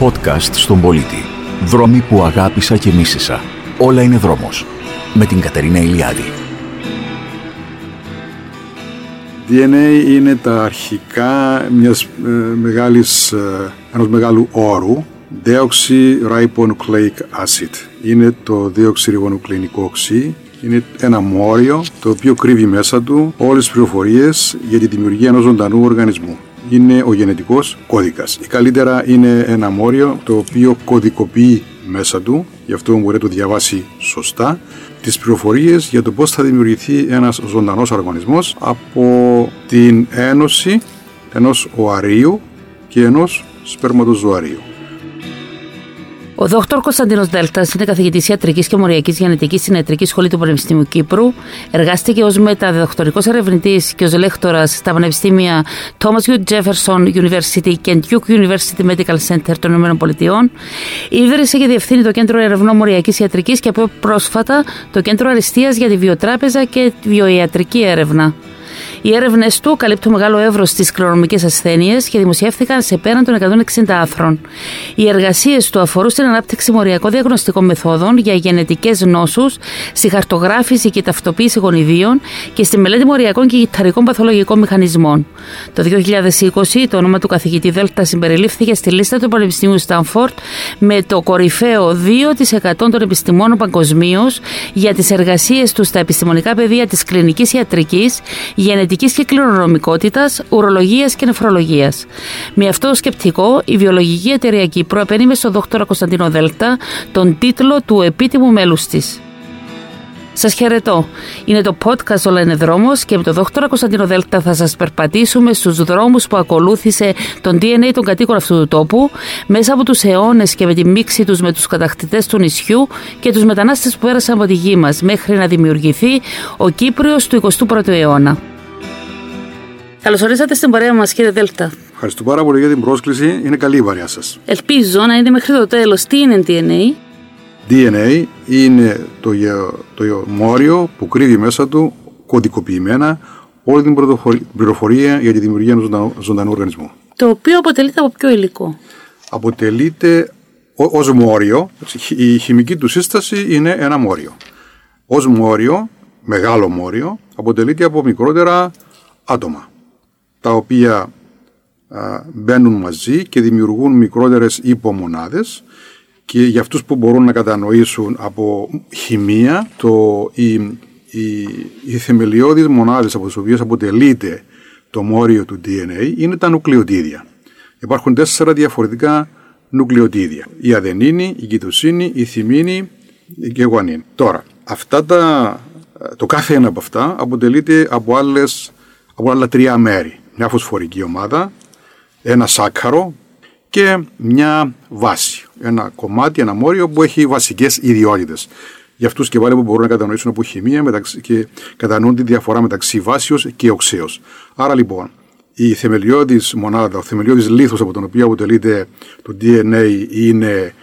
Podcast στον πολίτη. Δρόμοι που αγάπησα και μίσησα. Όλα είναι δρόμος. Με την Κατερίνα Ηλιάδη. DNA είναι τα αρχικά μιας ε, μεγάλης, ε, ενός μεγάλου όρου deoxyribonucleic acid. Είναι το δεοξυριβονουκλεϊνικό οξύ. Είναι ένα μόριο το οποίο κρύβει μέσα του όλες τις πληροφορίες για τη δημιουργία ενός ζωντανού οργανισμού. Είναι ο γενετικός κώδικας. Ή καλύτερα είναι ένα μόριο το οποίο κωδικοποιεί μέσα του, γι' αυτό μπορεί να το διαβάσει σωστά, τις πληροφορίες για το πώς θα δημιουργηθεί ένας ζωντανός οργανισμός από την ένωση ενός οαρίου και ενός σπερματοζωαρίου. Ο Δ. Κωνσταντίνος Δέλτας είναι καθηγητής ιατρικής και μοριακής γενετικής στην Ιατρική Σχολή του Πανεπιστημίου Κύπρου. Εργάστηκε ως μεταδιδοκτορικό ερευνητής και ως λέκτορας στα πανεπιστήμια Thomas U. Jefferson University και Duke University Medical Center των ΗΠΑ. Ίδρυσε και διευθύνει το Κέντρο Ερευνών Μοριακή Ιατρικής και από πρόσφατα το Κέντρο Αριστείας για τη Βιοτράπεζα και τη Βιοιατρική Έρευνα. Οι έρευνες του καλύπτουν μεγάλο εύρος στις κληρονομικές ασθένειες και δημοσιεύθηκαν σε πέραν των 160 άρθρων. Οι εργασίες του αφορούν στην ανάπτυξη μοριακών διαγνωστικών μεθόδων για γενετικές νόσους, στη χαρτογράφηση και ταυτοποίηση γονιδίων και στη μελέτη μοριακών και κυταρικών παθολογικών μηχανισμών. Το 2020 το όνομα του καθηγητή Δέλτα συμπεριλήφθηκε στη λίστα του Πανεπιστημίου Στάνφορντ με το κορυφαίο 2% των επιστημόνων παγκοσμίως για τις εργασίες του στα επιστημονικά πεδία της κλινικής ιατρικής, γενετικής γενετική και κληρονομικότητας, ουρολογίας και νεφρολογίας. Με αυτό το σκεπτικό, η βιολογική εταιρεία Κύπρου απένιμε στον Δ. Κωνσταντίνο Δέλτα τον τίτλο του επίτιμου μέλους της. Σας χαιρετώ. Είναι το podcast Όλα είναι δρόμος και με τον Δ. Κωνσταντίνο Δέλτα θα σας περπατήσουμε στους δρόμους που ακολούθησε τον DNA των κατοίκων αυτού του τόπου, μέσα από τους αιώνες και με τη μίξη τους με τους κατακτητές του νησιού και τους μετανάστες που πέρασαν από τη γη μας, μέχρι να δημιουργηθεί ο Κύπριος του 21ου αιώνα. Καλώ ορίσατε στην παρέα μας, κύριε Δέλτα. Ευχαριστώ πάρα πολύ για την πρόσκληση. Είναι καλή η παρέα σας. Ελπίζω να είναι μέχρι το τέλος. Τι είναι DNA? DNA είναι το, το μόριο που κρύβει μέσα του κωδικοποιημένα όλη την πληροφορία για τη δημιουργία ενός ζωντανού οργανισμού. Το οποίο αποτελείται από ποιο υλικό; Αποτελείται ως μόριο. Η χημική του σύσταση είναι ένα μόριο. Ω μόριο, μεγάλο μόριο, αποτελείται από μικρότερα άτομα τα οποία μπαίνουν μαζί και δημιουργούν μικρότερες υπομονάδες και για αυτούς που μπορούν να κατανοήσουν από χημεία το, οι, οι, οι θεμελιώδεις μονάδες από τις οποίες αποτελείται το μόριο του DNA είναι τα νουκλεοτίδια. Υπάρχουν τέσσερα διαφορετικά νουκλεοτίδια. Η αδενίνη, η κοιτοσύνη, η θυμίνη και η γουανίνη. Τώρα, αυτά τα, το κάθε ένα από αυτά αποτελείται από, άλλες, από άλλα τρία μέρη μια φωσφορική ομάδα, ένα σάκαρο και μια βάση. Ένα κομμάτι, ένα μόριο που έχει βασικές ιδιότητες. Για αυτούς και πάλι που μπορούν να κατανοήσουν από χημεία μεταξύ, και κατανοούν τη διαφορά μεταξύ βάσεω και οξέως. Άρα λοιπόν, η θεμελιώδης μονάδα, ο θεμελιώδης λίθος από τον οποίο αποτελείται το DNA είναι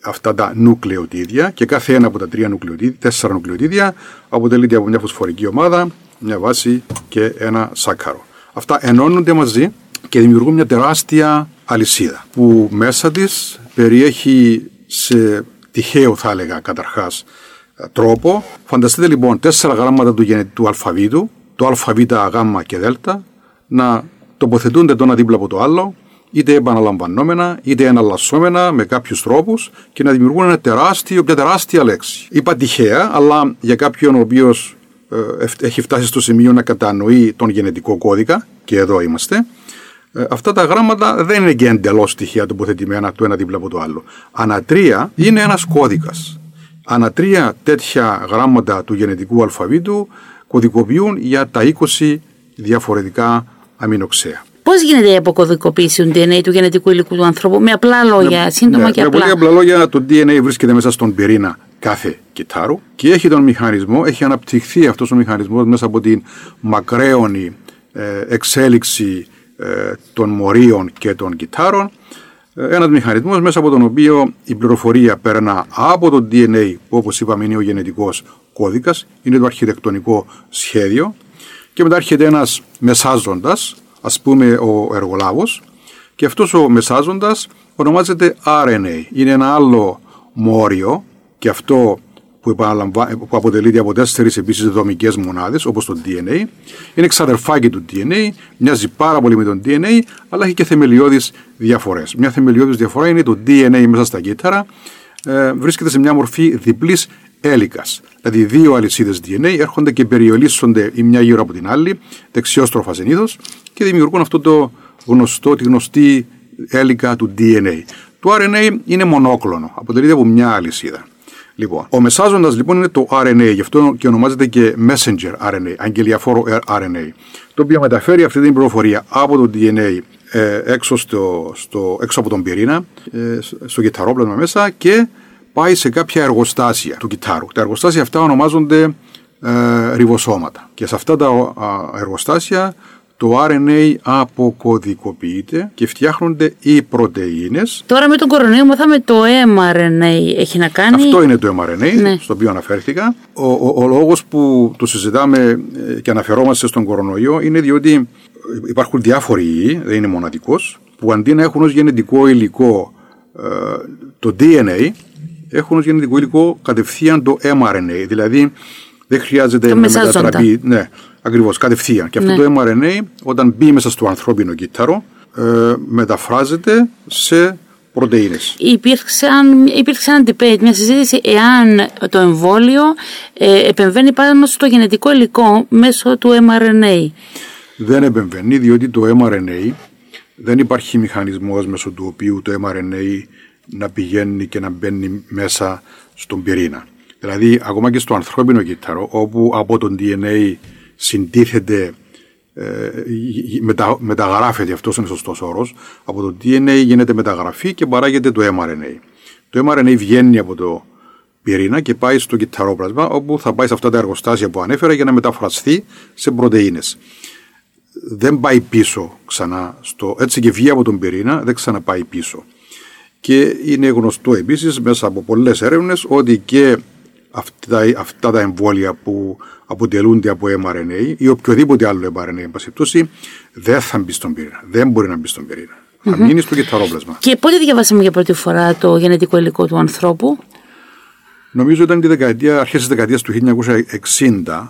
αυτά τα νουκλεοτίδια και κάθε ένα από τα τρία νουκλεοτίδια, τέσσερα νουκλεοτίδια αποτελείται από μια φωσφορική ομάδα, μια βάση και ένα σάκαρο. Αυτά ενώνονται μαζί και δημιουργούν μια τεράστια αλυσίδα που μέσα της περιέχει σε τυχαίο θα έλεγα καταρχάς τρόπο. Φανταστείτε λοιπόν τέσσερα γράμματα του γενετικού αλφαβήτου, το α, β, γ και δ, να τοποθετούνται το ένα δίπλα από το άλλο, είτε επαναλαμβανόμενα, είτε εναλλασσόμενα με κάποιους τρόπους και να δημιουργούν ένα τεράστιο, μια τεράστια λέξη. Είπα τυχαία, αλλά για κάποιον ο οποίος ε, έχει φτάσει στο σημείο να κατανοεί τον γενετικό κώδικα και εδώ είμαστε. Ε, αυτά τα γράμματα δεν είναι και εντελώς στοιχεία τοποθετημένα το ένα δίπλα από το άλλο. Ανατρία είναι ένας κώδικας. Ανατρία τέτοια γράμματα του γενετικού αλφαβήτου κωδικοποιούν για τα 20 διαφορετικά αμινοξέα. Πώς γίνεται η αποκωδικοποίηση του DNA του γενετικού υλικού του ανθρώπου, με απλά λόγια, ναι, σύντομα ναι, και απλά. Με πολύ απλά λόγια, το DNA βρίσκεται μέσα στον πυρήνα κάθε κυτάρου και έχει τον μηχανισμό, έχει αναπτυχθεί αυτός ο μηχανισμός μέσα από την μακραίωνη ε, εξέλιξη ε, των μορίων και των κυτάρων ε, ένας μηχανισμός μέσα από τον οποίο η πληροφορία περνά από το DNA που όπως είπαμε είναι ο γενετικός κώδικας, είναι το αρχιτεκτονικό σχέδιο και μετά έρχεται ένας μεσάζοντας, ας πούμε ο εργολάβος Και αυτός ο μεσάζοντας ονομάζεται RNA. Είναι ένα άλλο μόριο και αυτό που, που αποτελείται από τέσσερις επίσης δομικές μονάδες, όπως το DNA. Είναι ξαδερφάκι του DNA, μοιάζει πάρα πολύ με το DNA, αλλά έχει και θεμελιώδεις διαφορές. Μια θεμελιώδης διαφορά είναι το DNA μέσα στα κύτταρα, ε, βρίσκεται σε μια μορφή διπλής έλικας. Δηλαδή, δύο αλυσίδες DNA έρχονται και περιολίσσονται η μια γύρω από την άλλη, δεξιόστροφα συνήθως, και δημιουργούν αυτό το γνωστό, τη γνωστή έλικα του DNA. Το RNA είναι μονόκλωνο, αποτελείται από μια αλυσίδα. Λοιπόν, ο μεσάζοντας λοιπόν είναι το RNA, γι' αυτό και ονομάζεται και messenger RNA, αγγελιαφόρο RNA, το οποίο μεταφέρει αυτή την πληροφορία από το DNA ε, έξω, στο, στο, έξω από τον πυρήνα, ε, στο κυταρόπλασμα μέσα και πάει σε κάποια εργοστάσια του κυτάρου. Τα εργοστάσια αυτά ονομάζονται ε, ριβοσώματα. Και σε αυτά τα εργοστάσια το RNA αποκωδικοποιείται και φτιάχνονται οι πρωτεΐνες. Τώρα με τον κορονοϊό μάθαμε το mRNA έχει να κάνει. Αυτό είναι το mRNA, ναι. στο οποίο αναφέρθηκα. Ο, ο, ο λόγος που το συζητάμε ε, και αναφερόμαστε στον κορονοϊό είναι διότι υπάρχουν διάφοροι ιοί, δεν είναι μοναδικός, που αντί να έχουν ως γενετικό υλικό ε, το DNA, έχουν ως γενετικό υλικό κατευθείαν το mRNA, δηλαδή δεν χρειάζεται να μετατραπεί. Ναι, ακριβώς, κατευθείαν. Και αυτό ναι. το mRNA, όταν μπει μέσα στο ανθρώπινο κύτταρο, ε, μεταφράζεται σε πρωτενε. Υπήρξαν, υπήρξε ένα debate, μια συζήτηση εάν το εμβόλιο ε, επεμβαίνει πάνω στο γενετικό υλικό μέσω του mRNA. Δεν επεμβαίνει, διότι το mRNA δεν υπάρχει μηχανισμός μέσω του οποίου το mRNA να πηγαίνει και να μπαίνει μέσα στον πυρήνα. Δηλαδή, ακόμα και στο ανθρώπινο κύτταρο, όπου από τον DNA συντίθεται, ε, μετα, μεταγράφεται, αυτός είναι σωστό όρος, από το DNA γίνεται μεταγραφή και παράγεται το mRNA. Το mRNA βγαίνει από το πυρήνα και πάει στο κυταρόπλασμα, όπου θα πάει σε αυτά τα εργοστάσια που ανέφερα για να μεταφραστεί σε πρωτεΐνες. Δεν πάει πίσω ξανά, στο, έτσι και βγει από τον πυρήνα, δεν ξαναπάει πίσω. Και είναι γνωστό επίσης μέσα από πολλές έρευνες ότι και αυτά, αυτά τα εμβόλια που αποτελούνται από mRNA ή οποιοδήποτε άλλο mRNA, εν πάση δεν θα μπει στον πυρήνα. Δεν μπορεί να μπει στον πυρήνα. Mm-hmm. Θα μείνει στο κυταρόπλασμα. Και πότε διαβάσαμε για πρώτη φορά το γενετικό υλικό του ανθρώπου, Νομίζω ήταν τη δεκαετία, αρχές της δεκαετίας του 1960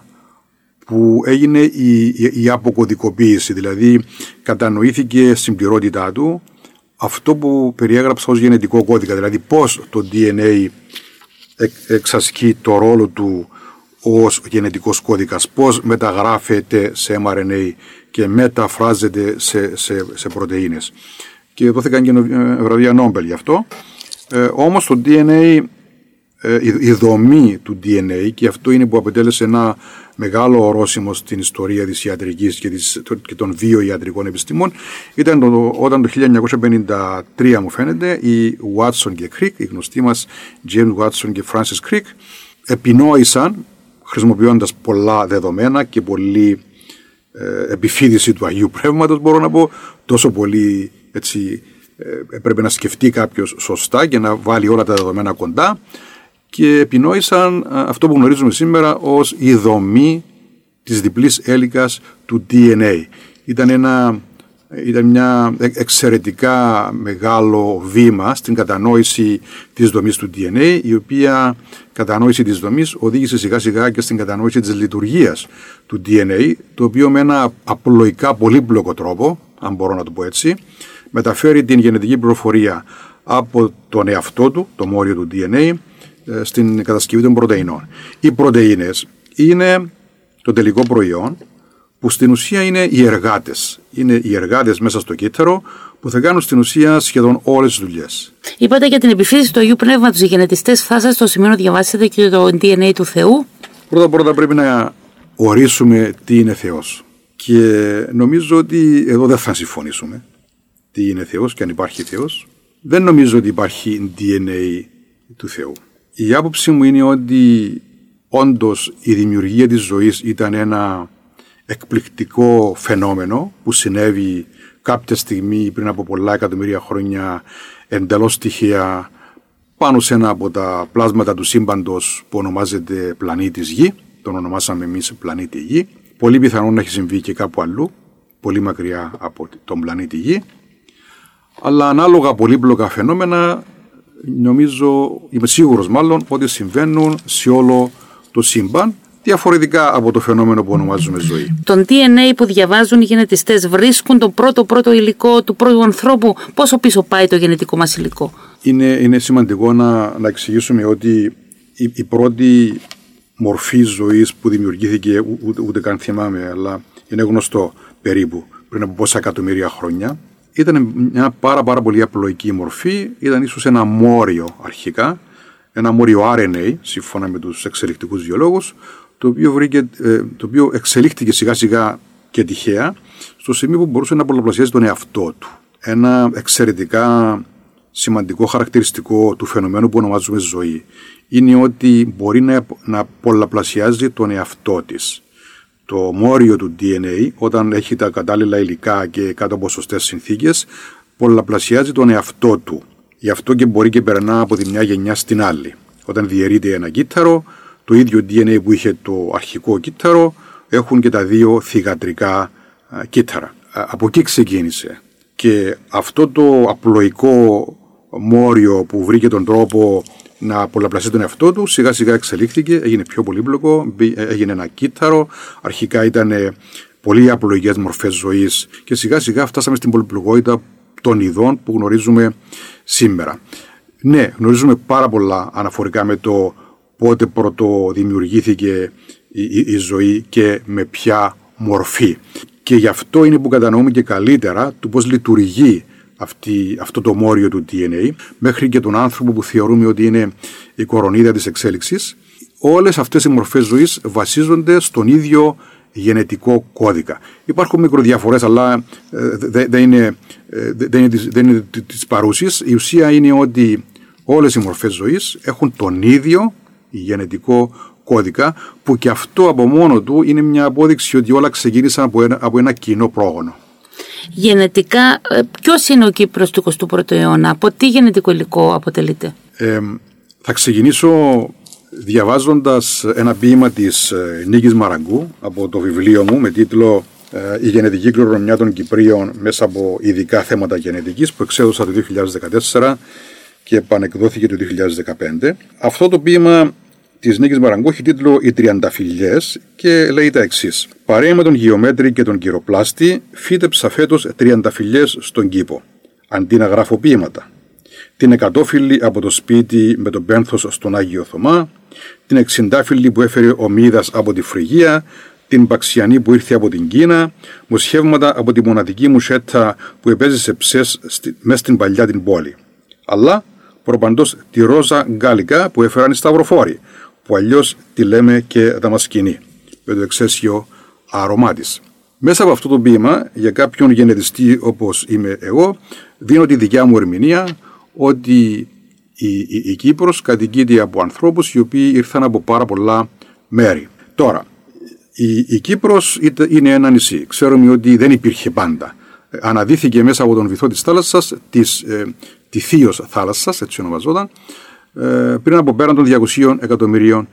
που έγινε η, η, η αποκωδικοποίηση, δηλαδή κατανοήθηκε στην πληρότητά του αυτό που περιέγραψα ως γενετικό κώδικα, δηλαδή πώς το DNA εξασκεί το ρόλο του ως γενετικός κώδικας, πώς μεταγράφεται σε mRNA και μεταφράζεται σε, σε, σε πρωτεΐνες. Και δόθηκαν και βραβεία Νόμπελ γι' αυτό. Ε, όμως το DNA ε, η δομή του DNA και αυτό είναι που αποτέλεσε ένα μεγάλο ορόσημο στην ιστορία της ιατρικής και, της, και των ιατρικών επιστήμων. Ήταν το, όταν το 1953 μου φαίνεται οι Watson και Crick, οι γνωστοί μας James Watson και Francis Crick επινόησαν χρησιμοποιώντας πολλά δεδομένα και πολλή ε, επιφύδηση του Αγίου Πνεύματος μπορώ να πω τόσο πολύ έτσι ε, έπρεπε να σκεφτεί κάποιος σωστά και να βάλει όλα τα δεδομένα κοντά και επινόησαν αυτό που γνωρίζουμε σήμερα ως η δομή της διπλής έλικας του DNA. Ήταν, ένα, ήταν μια εξαιρετικά μεγάλο βήμα στην κατανόηση της δομής του DNA, η οποία κατανόηση της δομής οδήγησε σιγά σιγά και στην κατανόηση της λειτουργίας του DNA, το οποίο με ένα απλοϊκά πολύπλοκο τρόπο, αν μπορώ να το πω έτσι, μεταφέρει την γενετική πληροφορία από τον εαυτό του, το μόριο του DNA, ε, στην κατασκευή των πρωτεϊνών. Οι πρωτεΐνες είναι το τελικό προϊόν που στην ουσία είναι οι εργάτες. Είναι οι εργάτες μέσα στο κύτταρο που θα κάνουν στην ουσία σχεδόν όλες τις δουλειές. Είπατε για την επιφύση του Αγίου Πνεύματος. Οι γενετιστές φτάσατε στο σημείο να διαβάσετε και το DNA του Θεού. Πρώτα πρώτα πρέπει να ορίσουμε τι είναι Θεός. Και νομίζω ότι εδώ δεν θα συμφωνήσουμε τι είναι Θεός και αν υπάρχει Θεός. Δεν νομίζω ότι υπάρχει DNA του Θεού. Η άποψή μου είναι ότι όντως η δημιουργία της ζωής ήταν ένα εκπληκτικό φαινόμενο που συνέβη κάποια στιγμή πριν από πολλά εκατομμύρια χρόνια εντελώς τυχαία πάνω σε ένα από τα πλάσματα του σύμπαντος που ονομάζεται πλανήτης Γη, τον ονομάσαμε εμείς πλανήτη Γη, πολύ πιθανόν να έχει συμβεί και κάπου αλλού, πολύ μακριά από τον πλανήτη Γη, αλλά ανάλογα πολύπλοκα φαινόμενα νομίζω, είμαι σίγουρος μάλλον, ότι συμβαίνουν σε όλο το σύμπαν διαφορετικά από το φαινόμενο που ονομάζουμε ζωή. Τον DNA που διαβάζουν οι γενετιστές βρίσκουν το πρώτο πρώτο υλικό του πρώτου ανθρώπου. Πόσο πίσω πάει το γενετικό μας υλικό; Είναι, είναι σημαντικό να, να εξηγήσουμε ότι η, η πρώτη μορφή ζωής που δημιουργήθηκε, ούτε, ούτε καν θυμάμαι, αλλά είναι γνωστό περίπου πριν από πόσα εκατομμύρια χρόνια, ήταν μια πάρα πάρα πολύ απλοϊκή μορφή, ήταν ίσως ένα μόριο αρχικά, ένα μόριο RNA, σύμφωνα με τους εξελικτικούς βιολόγους, το οποίο, βρήκε, ε, το οποίο εξελίχθηκε σιγά σιγά και τυχαία στο σημείο που μπορούσε να πολλαπλασιάζει τον εαυτό του. Ένα εξαιρετικά σημαντικό χαρακτηριστικό του φαινομένου που ονομάζουμε ζωή είναι ότι μπορεί να, να πολλαπλασιάζει τον εαυτό της. Το μόριο του DNA όταν έχει τα κατάλληλα υλικά και κάτω από σωστές συνθήκες πολλαπλασιάζει τον εαυτό του. Γι' αυτό και μπορεί και περνά από τη μια γενιά στην άλλη. Όταν διαιρείται ένα κύτταρο το ίδιο DNA που είχε το αρχικό κύτταρο έχουν και τα δύο θυγατρικά κύτταρα. Από εκεί ξεκίνησε. Και αυτό το απλοϊκό μόριο που βρήκε τον τρόπο να πολλαπλασιάσει τον εαυτό του, σιγά σιγά εξελίχθηκε, έγινε πιο πολύπλοκο, έγινε ένα κύτταρο, αρχικά ήταν πολύ απλοϊκέ μορφές ζωής και σιγά σιγά φτάσαμε στην πολυπλοκότητα των ειδών που γνωρίζουμε σήμερα. Ναι, γνωρίζουμε πάρα πολλά αναφορικά με το πότε πρώτο δημιουργήθηκε η, ζωή και με ποια μορφή. Και γι' αυτό είναι που κατανοούμε και καλύτερα του πώς λειτουργεί αυτή, αυτό το μόριο του DNA μέχρι και τον άνθρωπο που θεωρούμε ότι είναι η κορονίδα της εξέλιξης. Όλες αυτές οι μορφές ζωής βασίζονται στον ίδιο γενετικό κώδικα. Υπάρχουν μικροδιαφορές αλλά ε, δεν είναι, ε, δεν είναι, δεν είναι της παρούσης. Η ουσία είναι ότι όλες οι μορφές ζωής έχουν τον ίδιο γενετικό κώδικα που και αυτό από μόνο του είναι μια απόδειξη ότι όλα ξεκίνησαν από ένα, από ένα κοινό πρόγονο. Γενετικά, ε, ποιος είναι ο Κύπρος του 21ου αιώνα, από τι γενετικό υλικό αποτελείται; Ε, θα ξεκινήσω διαβάζοντας ένα ποίημα της ε, Νίκης Μαραγκού από το βιβλίο μου με τίτλο «Η γενετική κληρονομιά των Κυπρίων μέσα από ειδικά θέματα γενετικής» που εξέδωσα το 2014 και επανεκδόθηκε το 2015. Αυτό το ποίημα της Νίκης Μαραγκού έχει τίτλο Οι Τριανταφυλιέ και λέει τα εξής. Παρέα με τον Γεωμέτρη και τον Κυροπλάστη, φύτεψα φέτος τριανταφυλιέ στον κήπο. Αντί να γράφω ποίηματα. Την εκατόφυλλη από το σπίτι με τον πένθος στον Άγιο Θωμά, την εξιντάφυλλη που έφερε ο Μίδα από τη Φρυγία, την Παξιανή που ήρθε από την Κίνα, μουσχεύματα από τη μοναδική μου σέτα που επέζησε ψες μέσα στην παλιά την πόλη. Αλλά προπαντός τη ρόζα γκάλικα που έφεραν οι Σταυροφόροι, που αλλιώς τη λέμε και δαμασκηνή, με το εξαίσιο άρωμά της. Μέσα από αυτό το ποίημα, για κάποιον γενετιστή όπως είμαι εγώ, δίνω τη δικιά μου ερμηνεία ότι η, η, η Κύπρος κατοικείται από ανθρώπους οι οποίοι ήρθαν από πάρα πολλά μέρη. Τώρα, η, η Κύπρος είναι ένα νησί. Ξέρουμε ότι δεν υπήρχε πάντα. Αναδύθηκε μέσα από τον βυθό της θάλασσας, της, ε, τη θείος θάλασσας, έτσι ονομαζόταν, ε, πριν από πέραν των 200 εκατομμυρίων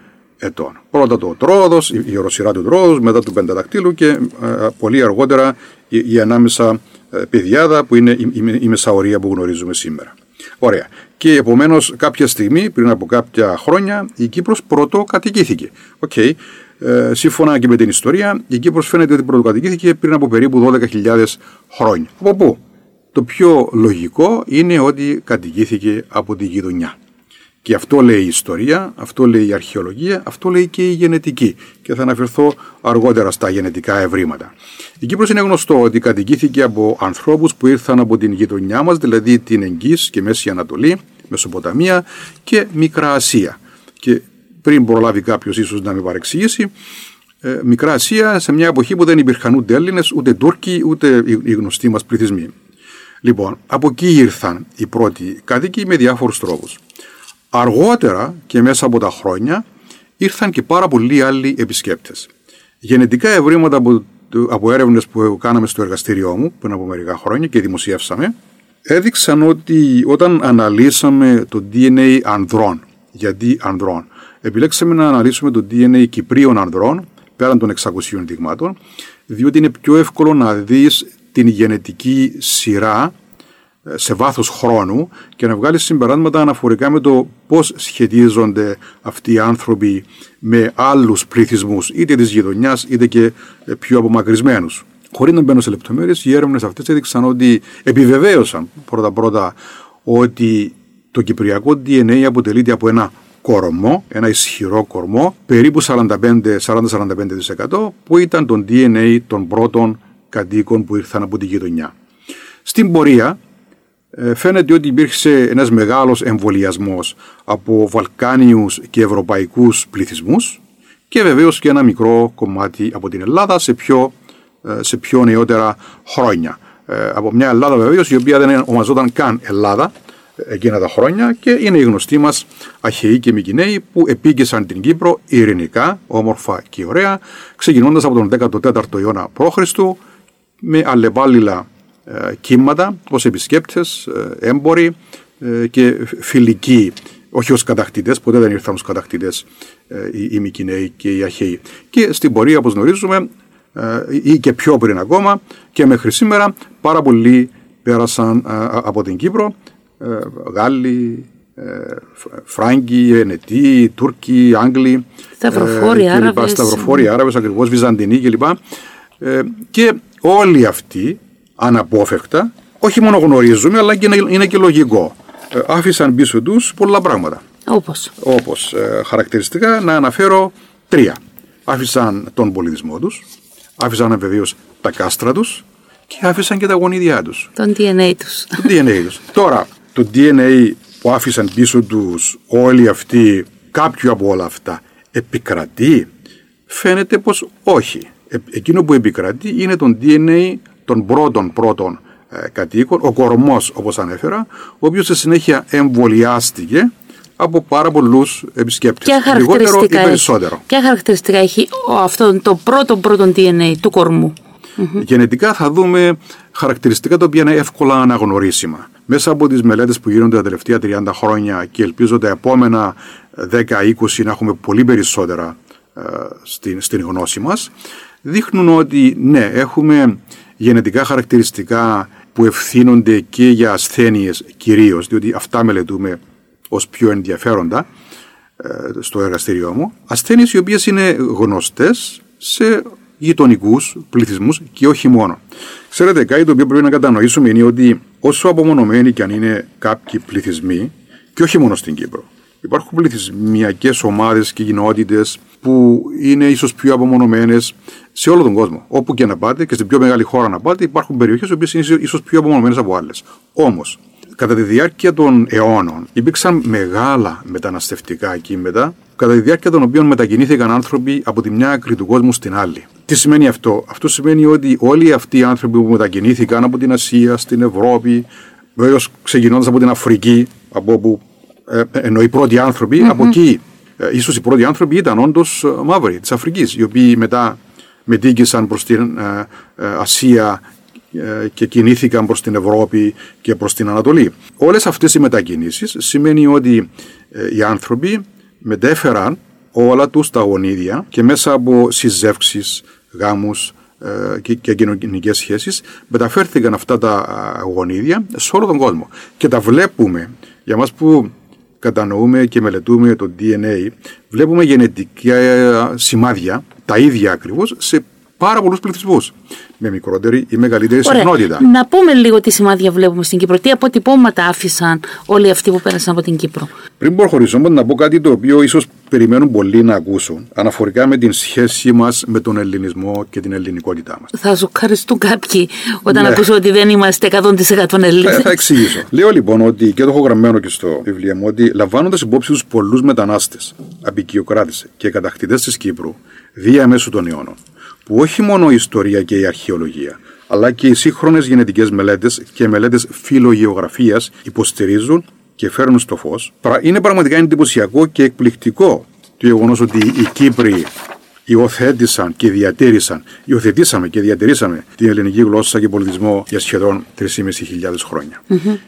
ετών. Πρώτα το Τρόδος, η οροσυρά του Τρόδος, μετά του Πενταδακτήλου και ε, πολύ αργότερα η, η ανάμεσα ε, πεδιάδα που είναι η, η, η μεσαωρία που γνωρίζουμε σήμερα. Ωραία. Και επομένως κάποια στιγμή, πριν από κάποια χρόνια, η Κύπρος πρώτο κατοικήθηκε. Okay. Ε, σύμφωνα και με την ιστορία, η Κύπρος φαίνεται ότι πρωτοκατοικήθηκε πριν από περίπου 12.000 χρόνια. Από πού; Το πιο λογικό είναι ότι κατοικήθηκε από τη γειτονιά. Και αυτό λέει η ιστορία, αυτό λέει η αρχαιολογία, αυτό λέει και η γενετική. Και θα αναφερθώ αργότερα στα γενετικά ευρήματα. Η Κύπρος είναι γνωστό ότι κατοικήθηκε από ανθρώπους που ήρθαν από την γειτονιά μας, δηλαδή την Εγγύς και Μέση Ανατολή, Μεσοποταμία και Μικρά Ασία. Και πριν προλάβει κάποιος ίσως να με παρεξηγήσει, ε, Μικρά Ασία σε μια εποχή που δεν υπήρχαν ούτε Έλληνες, ούτε Τούρκοι, ούτε οι γνωστοί μας πληθυσμοί. Λοιπόν, από εκεί ήρθαν οι πρώτοι κάτοικοι με διάφορους τρόπους. Αργότερα και μέσα από τα χρόνια ήρθαν και πάρα πολλοί άλλοι επισκέπτες. Γενετικά ευρήματα από, από έρευνες που κάναμε στο εργαστήριό μου πριν από μερικά χρόνια και δημοσιεύσαμε, έδειξαν ότι όταν αναλύσαμε το DNA ανδρών, γιατί ανδρών, επιλέξαμε να αναλύσουμε το DNA Κυπρίων ανδρών, πέραν των 600 δειγμάτων, διότι είναι πιο εύκολο να δεις την γενετική σειρά ε, σε βάθος χρόνου και να βγάλεις συμπεράσματα αναφορικά με το πώς σχετίζονται αυτοί οι άνθρωποι με άλλους πληθυσμούς είτε της γειτονιάς είτε και ε, πιο απομακρυσμένους. Χωρίς να μπαίνω σε λεπτομέρειες, οι έρευνες αυτές έδειξαν ότι επιβεβαίωσαν πρώτα-πρώτα ότι το κυπριακό DNA αποτελείται από ένα κορμό, ένα ισχυρό κορμό, περίπου 40-45% που ήταν το DNA των πρώτων κατοίκων που ήρθαν από τη γειτονιά. Στην πορεία ε, φαίνεται ότι υπήρξε ένας μεγάλος εμβολιασμός από Βαλκάνιους και Ευρωπαϊκούς πληθυσμούς και βεβαίως και ένα μικρό κομμάτι από την Ελλάδα σε πιο, ε, σε πιο νεότερα χρόνια. Ε, από μια Ελλάδα βεβαίως η οποία δεν ονομαζόταν καν Ελλάδα εκείνα τα χρόνια και είναι οι γνωστοί μας Αχαιοί και Μικυναίοι που επίκησαν την Κύπρο ειρηνικά, όμορφα και ωραία ξεκινώντας από τον 14ο αιώνα π.Χ. με αλλεπάλληλα ε, κύματα ως επισκέπτες, ε, έμποροι ε, και φιλικοί όχι ως κατακτητές, ποτέ δεν ήρθαν ως κατακτητές οι Μικυναίοι και οι Αχαίοι. Και στην πορεία, όπως γνωρίζουμε, ή και πιο πριν ακόμα και μέχρι σήμερα, πάρα πολλοί πέρασαν από την Κύπρο, Γάλλοι, Φράγκοι, Ενετοί, Τούρκοι, Άγγλοι, Σταυροφόροι Άραβες, Σταυροφόροι Άραβες, ακριβώς Βυζαντινοί κλπ. Και όλοι αυτοί αναπόφευκτα, όχι μόνο γνωρίζουμε, αλλά και είναι και λογικό. Ε, άφησαν πίσω τους πολλά πράγματα. Όπως. Όπως ε, χαρακτηριστικά να αναφέρω τρία. Άφησαν τον πολιτισμό τους, άφησαν βεβαίως τα κάστρα τους και άφησαν και τα γονίδια τους. Τον DNA τους. Το DNA τους. Τώρα, το DNA που άφησαν πίσω τους όλοι αυτοί, κάποιο από όλα αυτά, επικρατεί; Φαίνεται πως όχι. Ε, εκείνο που επικρατεί είναι τον DNA των πρώτων πρώτων ε, κατοίκων, ο κορμός όπως ανέφερα, ο οποίος στη συνέχεια εμβολιάστηκε από πάρα πολλούς επισκέπτες. Λιγότερο ή περισσότερο. Ποια χαρακτηριστικά έχει αυτό το πρώτο πρώτο DNA του κορμού; Γενετικά θα δούμε χαρακτηριστικά τα οποία είναι εύκολα αναγνωρίσιμα. Μέσα από τις μελέτες που γίνονται τα τελευταία 30 χρόνια και ελπίζω τα επόμενα 10-20 να έχουμε πολύ περισσότερα ε, στην, στην γνώση μας, δείχνουν ότι ναι, έχουμε γενετικά χαρακτηριστικά που ευθύνονται και για ασθένειες κυρίως, διότι αυτά μελετούμε ως πιο ενδιαφέροντα ε, στο εργαστήριό μου, ασθένειες οι οποίες είναι γνωστές σε γειτονικούς πληθυσμούς και όχι μόνο. Ξέρετε, κάτι το οποίο πρέπει να κατανοήσουμε είναι ότι όσο απομονωμένοι και αν είναι κάποιοι πληθυσμοί, και όχι μόνο στην Κύπρο, υπάρχουν πληθυσμιακέ ομάδες και κοινότητες που είναι ίσως πιο απομονωμένες σε όλο τον κόσμο. Όπου και να πάτε και στην πιο μεγάλη χώρα να πάτε, υπάρχουν περιοχές οι οποίες είναι ίσω πιο απομονωμένες από άλλες. Όμως, κατά τη διάρκεια των αιώνων υπήρξαν μεγάλα μεταναστευτικά κύματα, κατά τη διάρκεια των οποίων μετακινήθηκαν άνθρωποι από τη μια άκρη του κόσμου στην άλλη. Τι σημαίνει αυτό, Αυτό σημαίνει ότι όλοι αυτοί οι άνθρωποι που μετακινήθηκαν από την Ασία στην Ευρώπη, βέβαια ξεκινώντας από την Αφρική, από όπου ε, ενώ οι πρώτοι από εκεί, ε, ίσως οι πρώτοι άνθρωποι ήταν όντως ε, μαύροι της Αφρικής, οι οποίοι μετά μετήκησαν προς την ε, ε, Ασία ε, και κινήθηκαν προς την Ευρώπη και προς την Ανατολή. Όλες αυτές οι μετακινήσεις σημαίνει ότι οι άνθρωποι μετέφεραν όλα τους τα γονίδια και μέσα από συζεύξεις, γάμους και, και κοινωνικές σχέσεις μεταφέρθηκαν αυτά τα γονίδια σε όλο τον κόσμο. Και τα βλέπουμε για μας που κατανοούμε και μελετούμε το DNA, βλέπουμε γενετικά σημάδια τα ίδια ακριβώς σε πάρα πολλούς πληθυσμούς. Με μικρότερη ή μεγαλύτερη συχνότητα. Να πούμε λίγο τι σημάδια βλέπουμε στην Κύπρο. Τι αποτυπώματα άφησαν όλοι αυτοί που πέρασαν από την Κύπρο; Πριν προχωρήσω, να πω κάτι το οποίο ίσως περιμένουν πολλοί να ακούσουν αναφορικά με την σχέση μας με τον ελληνισμό και την ελληνικότητά μας. Θα σου ευχαριστούν κάποιοι όταν ναι. ακούσουν ότι δεν είμαστε 100% Έλληνε. Θα, θα εξηγήσω. Λέω λοιπόν ότι και το έχω γραμμένο και στο βιβλίο μου ότι λαμβάνοντας υπόψη τους πολλούς μετανάστες, απεικιοκράτε και κατακτητές της Κύπρου διαμέσου των αιώνων, που όχι μόνο η ιστορία και η αρχαιολογία, αλλά και οι σύγχρονες γενετικές μελέτες και μελέτες φιλογεωγραφίας υποστηρίζουν και φέρνουν στο φως. Είναι πραγματικά εντυπωσιακό και εκπληκτικό το γεγονός ότι οι Κύπροι υιοθέτησαν και διατήρησαν, υιοθετήσαμε και διατηρήσαμε την ελληνική γλώσσα και πολιτισμό για σχεδόν 3.500 χρόνια.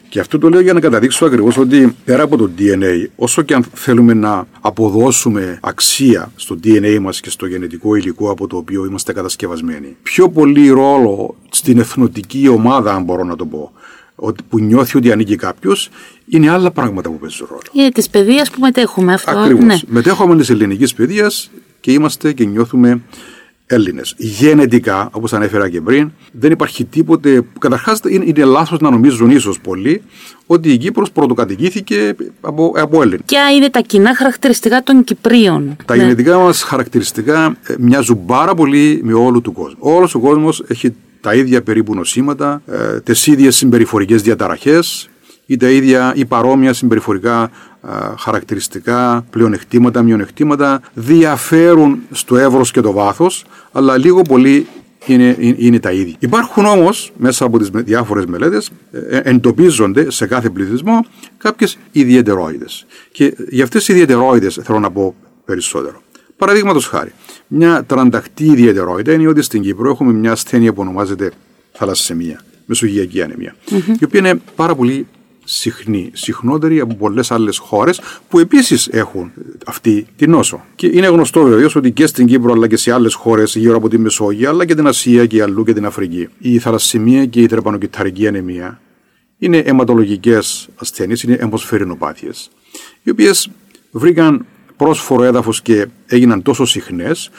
Και αυτό το λέω για να καταδείξω ακριβώς ότι πέρα από το DNA, όσο και αν θέλουμε να αποδώσουμε αξία στο DNA μας και στο γενετικό υλικό από το οποίο είμαστε κατασκευασμένοι, πιο πολύ ρόλο στην εθνοτική ομάδα, αν μπορώ να το πω, που νιώθει ότι ανήκει κάποιος, είναι άλλα πράγματα που παίζουν ρόλο. Είναι της παιδείας που μετέχουμε αυτό. Ακριβώς. Ναι. Μετέχουμε της ελληνικής παιδείας και είμαστε και νιώθουμε Έλληνες. Γενετικά, όπως ανέφερα και πριν, δεν υπάρχει τίποτε. Καταρχάς, είναι, είναι λάθος να νομίζουν ίσως πολλοί ότι η Κύπρος πρωτοκατοικήθηκε από, από Έλληνε. Ποια είναι τα κοινά χαρακτηριστικά των Κυπρίων; Τα ναι. γενετικά μας χαρακτηριστικά ε, μοιάζουν πάρα πολύ με όλο του κόσμου. Όλος ο κόσμος έχει τα ίδια περίπου νοσήματα, ε, τις ίδιες συμπεριφορικές διαταραχές ή τα ίδια ή παρόμοια συμπεριφορικά χαρακτηριστικά, πλεονεκτήματα, μειονεκτήματα, διαφέρουν στο εύρος και το βάθος, αλλά λίγο πολύ είναι, είναι τα ίδια. Υπάρχουν όμως μέσα από τις διάφορες μελέτες, ε, εντοπίζονται σε κάθε πληθυσμό κάποιες ιδιαιτερότητε. Και για αυτές τις ιδιαιτερότητε θέλω να πω περισσότερο. Παραδείγματος χάρη, μια τρανταχτή ιδιαιτερότητα είναι ότι στην Κύπρο έχουμε μια ασθένεια που ονομάζεται θαλασσεμία, μεσογειακή ανεμία, η οποία είναι πάρα πολύ συχνή, συχνότερη από πολλές άλλες χώρες που επίσης έχουν αυτή την νόσο. Και είναι γνωστό βεβαίως ότι και στην Κύπρο αλλά και σε άλλες χώρες γύρω από τη Μεσόγειο αλλά και την Ασία και αλλού και την Αφρική η θαλασσιμία και η τρεπανοκυταρική ανεμία είναι αιματολογικές ασθένειες, είναι αιμοσφαιρινοπάθειε, οι οποίες βρήκαν πρόσφορο έδαφος και έγιναν τόσο συχνές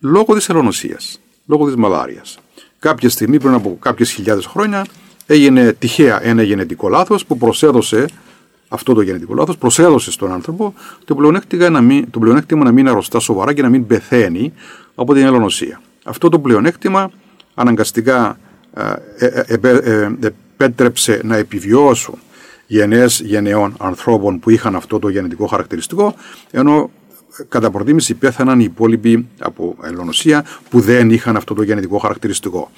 λόγω της ελονοσία, λόγω της μαλάριας. Κάποια στιγμή πριν από κάποιες χιλιάδες χρόνια έγινε τυχαία ένα γενετικό λάθος που προσέδωσε αυτό το γενετικό λάθος προσέδωσε στον άνθρωπο το πλεονέκτημα να μην, το πλεονέκτημα να μην αρρωστά σοβαρά και να μην πεθαίνει από την ελονοσία. Αυτό το πλεονέκτημα αναγκαστικά ε, ε, ε, επέτρεψε να επιβιώσουν γενναίες γενναιών ανθρώπων που είχαν αυτό το γενετικό χαρακτηριστικό ενώ κατά προτίμηση πέθαναν οι υπόλοιποι από ελονοσία που δεν είχαν αυτό το γενετικό χαρακτηριστικό.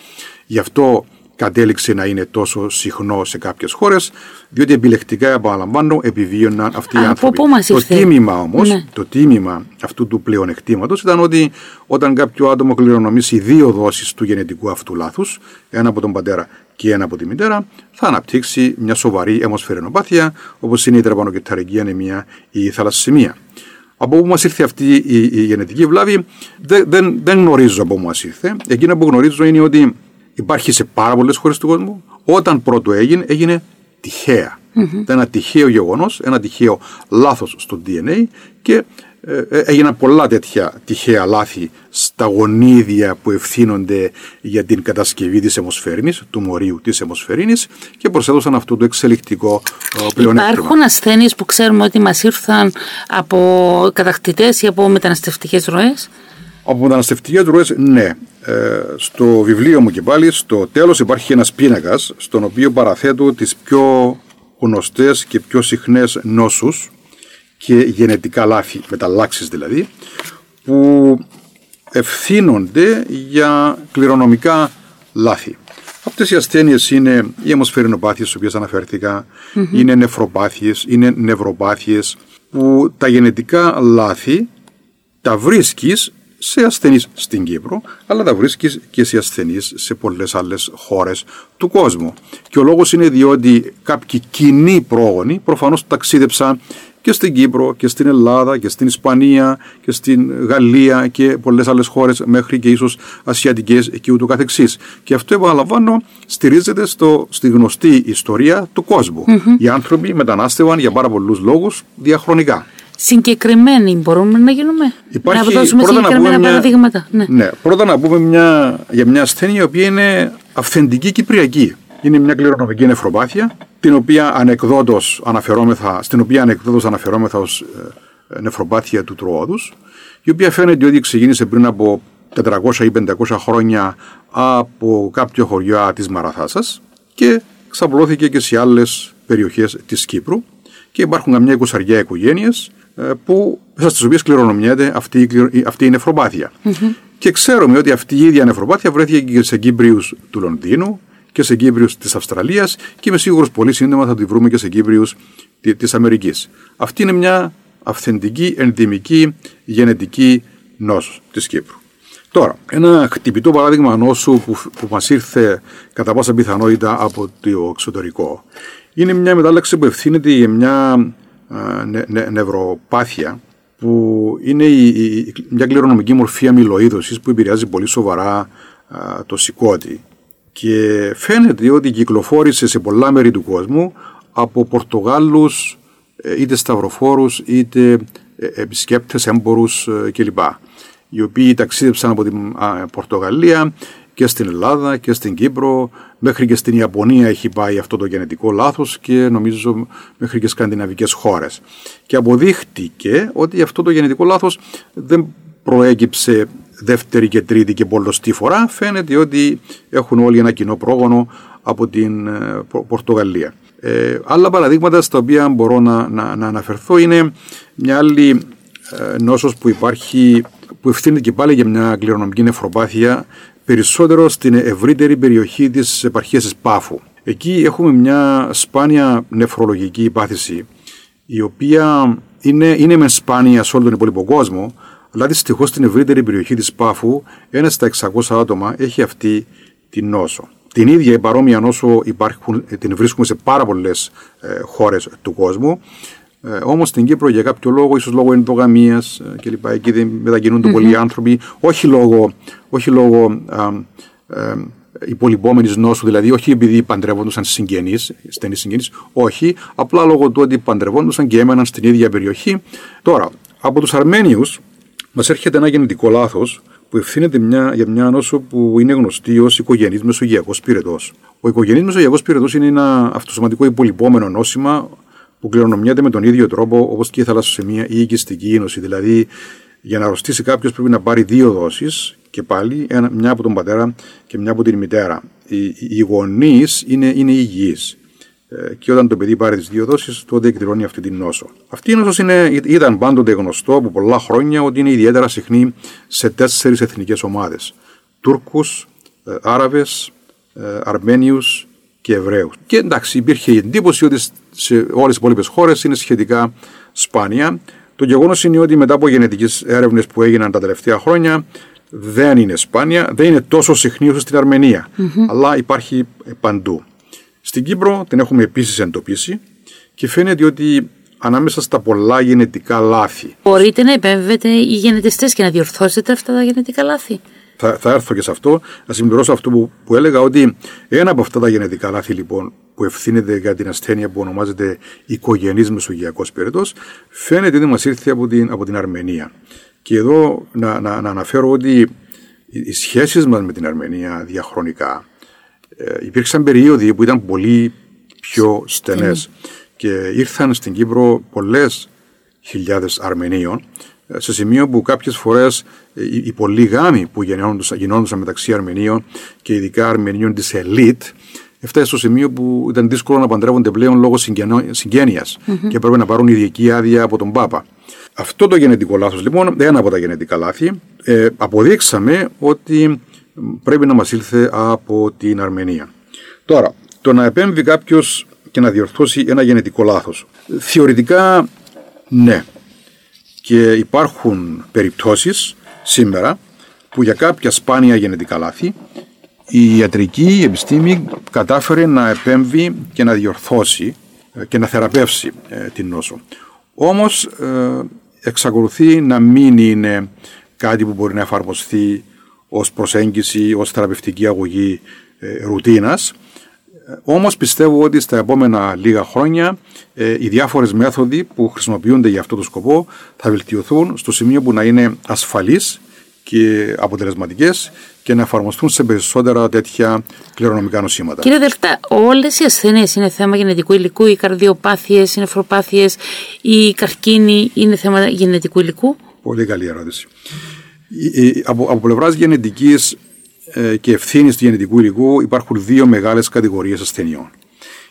Γι' αυτό κατέληξε να είναι τόσο συχνό σε κάποιες χώρες, διότι επιλεκτικά, επαναλαμβάνω, επιβίωναν αυτοί οι άνθρωποι. το τίμημα όμως, ναι. το τίμημα αυτού του πλεονεκτήματος ήταν ότι όταν κάποιο άτομο κληρονομήσει δύο δόσεις του γενετικού αυτού λάθους, ένα από τον πατέρα και ένα από τη μητέρα, θα αναπτύξει μια σοβαρή αιμοσφαιρενοπάθεια, όπως είναι η τραπανοκυταρική ανεμία ή η θαλασσιμία. Από πού μας ήρθε αυτή η, η γενετική βλάβη, δεν, δεν, δεν γνωρίζω από πού μας ήρθε. Εκείνο που γνωρίζω είναι ότι υπάρχει σε πάρα πολλές χώρες του κόσμου. Όταν πρώτο έγινε, έγινε τυχαία. Mm-hmm. Ήταν ένα τυχαίο γεγονός, ένα τυχαίο λάθος στο DNA και ε, ε, έγιναν πολλά τέτοια τυχαία λάθη στα γονίδια που ευθύνονται για την κατασκευή της αιμοσφαιρίνης, του μορίου της αιμοσφαιρίνης και προσέδωσαν αυτό το εξελικτικό ε, πλεονέκτημα. Υπάρχουν ασθένειες που ξέρουμε ότι μας ήρθαν από κατακτητές ή από μεταναστευτικές ροές; Από μεταναστευτικές ροές, ναι. Ε, στο βιβλίο μου και πάλι, στο τέλος υπάρχει ένας πίνακας, στον οποίο παραθέτω τις πιο γνωστές και πιο συχνές νόσους και γενετικά λάθη, μεταλλάξεις δηλαδή, που ευθύνονται για κληρονομικά λάθη. Αυτές οι ασθένειες είναι οι αιμοσφαιρινοπάθειες στις οποίες είναι νεφροπάθειες, είναι νευροπάθειες, που τα γενετικά λάθη τα βρίσκεις σε ασθενείς στην Κύπρο, αλλά τα βρίσκεις και σε ασθενείς σε πολλές άλλες χώρες του κόσμου. Και ο λόγος είναι διότι κάποιοι κοινοί πρόγονοι προφανώς ταξίδεψαν και στην Κύπρο και στην Ελλάδα και στην Ισπανία και στην Γαλλία και πολλές άλλες χώρες μέχρι και ίσως ασιατικές και ούτω καθεξής. Και αυτό επαναλαμβάνω στηρίζεται στο, στη γνωστή ιστορία του κόσμου. Οι άνθρωποι μετανάστευαν για πάρα πολλούς λόγους διαχρονικά συγκεκριμένοι μπορούμε να γίνουμε; Υπάρχει, να δώσουμε συγκεκριμένα μια, παραδείγματα. Ναι. ναι. Πρώτα να πούμε μια, για μια ασθένεια η οποία είναι αυθεντική κυπριακή. Είναι μια κληρονομική νεφροπάθεια, την οποία ανεκδότως αναφερόμεθα, στην οποία ανεκδότως αναφερόμεθα ως ε, νεφροπάθεια του τροόδους, η οποία φαίνεται ότι ξεκίνησε πριν από 400 ή 500 χρόνια από κάποιο χωριό της Μαραθάσας και ξαπλώθηκε και σε άλλες περιοχές της Κύπρου και υπάρχουν καμιά εικοσαριά οικογένειες ε, που, στις οποίες κληρονομιέται αυτή, αυτή η νεφροπάθεια. Mm-hmm. Και ξέρουμε ότι αυτή η ίδια νεφροπάθεια βρέθηκε και σε Κύπριους του Λονδίνου και σε Κύπριους της Αυστραλίας και είμαι σίγουρος πολύ σύντομα θα τη βρούμε και σε Κύπριους της Αμερικής. Αυτή είναι μια αυθεντική, ενδυμική, γενετική νόσο της Κύπρου. Τώρα, ένα χτυπητό παράδειγμα νόσου που, που μας ήρθε κατά πάσα πιθανότητα από το εξωτερικό είναι μια μετάλλαξη που ευθύνεται για μια νε, νε, νευροπάθεια που είναι η, μια κληρονομική μορφή αμυλοείδωσης που επηρεάζει πολύ σοβαρά το σηκώτη Και φαίνεται ότι κυκλοφόρησε σε πολλά μέρη του κόσμου από Πορτογάλους, ε, είτε σταυροφόρους, είτε ε, επισκέπτες, έμπορους ε, κλπ. Οι οποίοι ταξίδεψαν από την Πορτογαλία και στην Ελλάδα και στην Κύπρο, μέχρι και στην Ιαπωνία έχει πάει αυτό το γενετικό λάθος και νομίζω μέχρι και σκανδιναβικές χώρες. Και αποδείχτηκε ότι αυτό το γενετικό λάθος δεν προέκυψε δεύτερη και τρίτη και πολλωστή φορά. Φαίνεται ότι έχουν όλοι ένα κοινό πρόγονο από την ε, Πορτογαλία. Ε, άλλα παραδείγματα στα οποία μπορώ να, να, να αναφερθώ είναι μια άλλη ε, νόσος που υπάρχει που ευθύνεται και πάλι για μια κληρονομική νεφροπάθεια περισσότερο στην ευρύτερη περιοχή της επαρχίας της Πάφου. Εκεί έχουμε μια σπάνια νεφρολογική πάθηση η οποία είναι, είναι με σπάνια σε όλο τον υπόλοιπο κόσμο αλλά δυστυχώς στην ευρύτερη περιοχή της Πάφου ένα στα 600 άτομα έχει αυτή την νόσο. Την ίδια η παρόμοια νόσο υπάρχουν, την βρίσκουμε σε πάρα πολλές ε, χώρες του κόσμου. Ε, Όμως στην Κύπρο για κάποιο λόγο, ίσως λόγω ενδογαμίας ε, κλπ. Εκεί δεν μετακινούνται mm-hmm. πολλοί άνθρωποι, όχι λόγω, όχι λόγω ε, υπολοιπόμενης νόσου, δηλαδή όχι επειδή παντρεύονταν συγγενείς, στενοί συγγενείς, όχι, απλά λόγω του ότι παντρευόντουσαν και έμεναν στην ίδια περιοχή. Τώρα, από τους Αρμένιους μας έρχεται ένα γεννητικό λάθος που ευθύνεται μια, για μια νόσο που είναι γνωστή ως οικογενής μεσογειακός πυρετός. Ο οικογενής μεσογειακός πυρετός είναι ένα αυτοσωματικό υπολοιπόμενο νόσημα που κληρονομιέται με τον ίδιο τρόπο όπως και η θαλασσοσεμία ή η οικιστική ίνωση. Δηλαδή, για να αρρωστήσει κάποιος πρέπει να πάρει δύο δόσεις και πάλι μια από τον πατέρα και μια από την μητέρα. Οι, οι γονείς είναι, είναι υγιείς. Ε, και όταν το παιδί πάρει τις δύο δόσεις, τότε εκδηλώνει αυτή την νόσο. Αυτή η νόσος ήταν πάντοτε γνωστό από πολλά χρόνια ότι είναι ιδιαίτερα συχνή σε τέσσερις εθνικές ομάδες. Τούρκους, ε, Άραβες, ε, Αρμένιους και Εβραίους. Και εντάξει, υπήρχε η εντύπωση ότι σε όλες τις υπόλοιπες χώρες είναι σχετικά σπάνια. Το γεγονός είναι ότι μετά από γενετικές έρευνες που έγιναν τα τελευταία χρόνια, δεν είναι σπάνια, δεν είναι τόσο συχνή όσο στην αρμενια αλλά υπάρχει παντού. Στην Κύπρο την έχουμε επίσης εντοπίσει και φαίνεται ότι ανάμεσα στα πολλά γενετικά λάθη. Μπορείτε να επέμβετε οι γενετιστές και να διορθώσετε αυτά τα γενετικά λάθη. Θα, θα έρθω και σε αυτό. Να συμπληρώσω αυτό που, που έλεγα ότι ένα από αυτά τα γενετικά λάθη λοιπόν που ευθύνεται για την ασθένεια που ονομάζεται οικογενής μεσογειακός πυρετός, φαίνεται ότι μας ήρθε από την, από την Αρμενία. Και εδώ να, να, να αναφέρω ότι οι σχέσεις μας με την Αρμενία διαχρονικά ε, υπήρξαν περίοδοι που ήταν πολύ πιο στενές και ήρθαν στην Κύπρο πολλές χιλιάδες Αρμενίων ε, σε σημείο που κάποιες φορές ε, οι πολλοί γάμοι που γινόντουσαν μεταξύ Αρμενίων και ειδικά Αρμενίων της ελίτ έφτασε στο σημείο που ήταν δύσκολο να παντρεύονται πλέον λόγω συγγένειας και έπρεπε να πάρουν ειδική άδεια από τον Πάπα. Αυτό το γενετικό λάθος λοιπόν, ένα από τα γενετικά λάθη, ε, αποδείξαμε ότι πρέπει να μας ήλθε από την Αρμενία. Τώρα, το να επέμβει κάποιος και να διορθώσει ένα γενετικό λάθος. Θεωρητικά, ναι. Και υπάρχουν περιπτώσεις σήμερα που για κάποια σπάνια γενετικά λάθη η ιατρική επιστήμη κατάφερε να επέμβει και να διορθώσει ε, και να θεραπεύσει ε, την νόσο. Όμως ε, εξακολουθεί να μην είναι κάτι που μπορεί να εφαρμοστεί ως προσέγγιση, ως θεραπευτική αγωγή ε, ρουτίνας. Όμως πιστεύω ότι στα επόμενα λίγα χρόνια ε, οι διάφορες μέθοδοι που χρησιμοποιούνται για αυτό το σκοπό θα βελτιωθούν στο σημείο που να είναι ασφαλείς και αποτελεσματικές και να εφαρμοστούν σε περισσότερα τέτοια κληρονομικά νοσήματα. Κύριε Δελτά, όλες οι ασθένειες είναι θέμα γενετικού υλικού, οι καρδιοπάθειες, οι νεφροπάθειες, η καρκίνη είναι θέμα γενετικού υλικού; Πολύ καλή ερώτηση από, από πλευράς γενετικής ε, και ευθύνης του γενετικού υλικού υπάρχουν δύο μεγάλες κατηγορίες ασθενειών.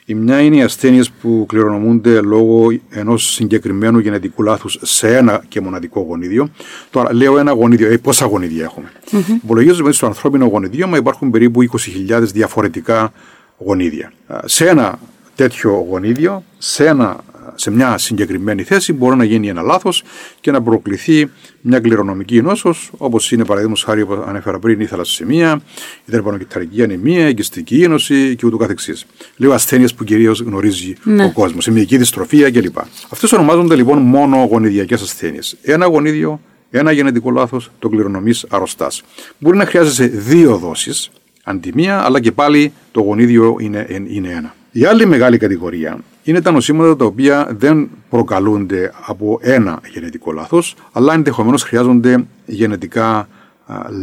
Η μια είναι οι ασθένειες που κληρονομούνται λόγω ενός συγκεκριμένου γενετικού λάθους σε ένα και μοναδικό γονίδιο. Τώρα, λέω ένα γονίδιο, ε, πόσα γονίδια έχουμε. Mm-hmm. Υπολογίζουμε ότι στο ανθρώπινο γονιδίωμα υπάρχουν περίπου 20.000 διαφορετικά γονίδια. Σε ένα τέτοιο γονίδιο, σε ένα σε μια συγκεκριμένη θέση μπορεί να γίνει ένα λάθος και να προκληθεί μια κληρονομική νόσος, όπως είναι παραδείγματος χάρη που ανέφερα πριν η θαλασσιμία, η τερπανοκυταρική ανεμία, η εγκυστική ίνωση και ούτω καθεξής. Λέω ασθένειες που κυρίως γνωρίζει ναι. ο κόσμος, η μυϊκή δυστροφία κλπ. Αυτές ονομάζονται λοιπόν μόνο γονιδιακές ασθένειες. Ένα γονίδιο, ένα γενετικό λάθος, το κληρονομείς αρρωστάς. Μπορεί να χρειάζεσαι δύο δόσεις αντιμία, αλλά και πάλι το γονίδιο είναι, είναι ένα. Η άλλη μεγάλη κατηγορία είναι τα νοσήματα τα οποία δεν προκαλούνται από ένα γενετικό λάθος, αλλά ενδεχομένως χρειάζονται γενετικά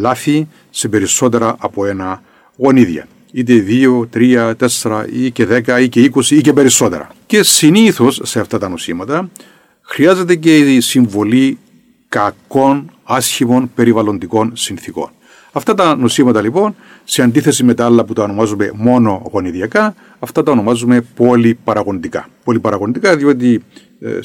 λάθη σε περισσότερα από ένα γονίδια. Είτε 2, 3, 4 ή και 10 ή και 20 ή και περισσότερα. Και συνήθως σε αυτά τα νοσήματα χρειάζεται και η συμβολή κακών, άσχημων περιβαλλοντικών συνθήκων. Αυτά τα νοσήματα λοιπόν, σε αντίθεση με τα άλλα που τα ονομάζουμε μόνο γονιδιακά, αυτά τα ονομάζουμε πολυπαραγοντικά. Πολυπαραγοντικά διότι ε,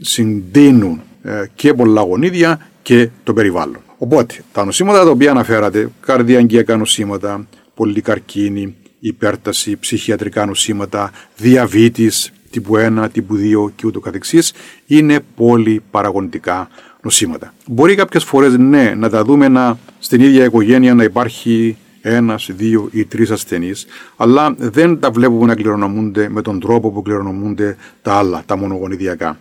συντείνουν ε, και πολλά γονίδια και το περιβάλλον. Οπότε, τα νοσήματα τα οποία αναφέρατε, καρδιαγγειακά νοσήματα, πολυκαρκίνη, υπέρταση, ψυχιατρικά νοσήματα, διαβήτης, τύπου 1, τύπου 2 και ούτω καθεξής, είναι πολυπαραγοντικά νοσήματα. Μπορεί κάποιες φορές ναι, να τα δούμε να, στην ίδια οικογένεια να υπάρχει ένας, δύο ή τρεις ασθενείς, αλλά δεν τα βλέπουμε να κληρονομούνται με τον τρόπο που κληρονομούνται τα άλλα, τα μονογονιδιακά.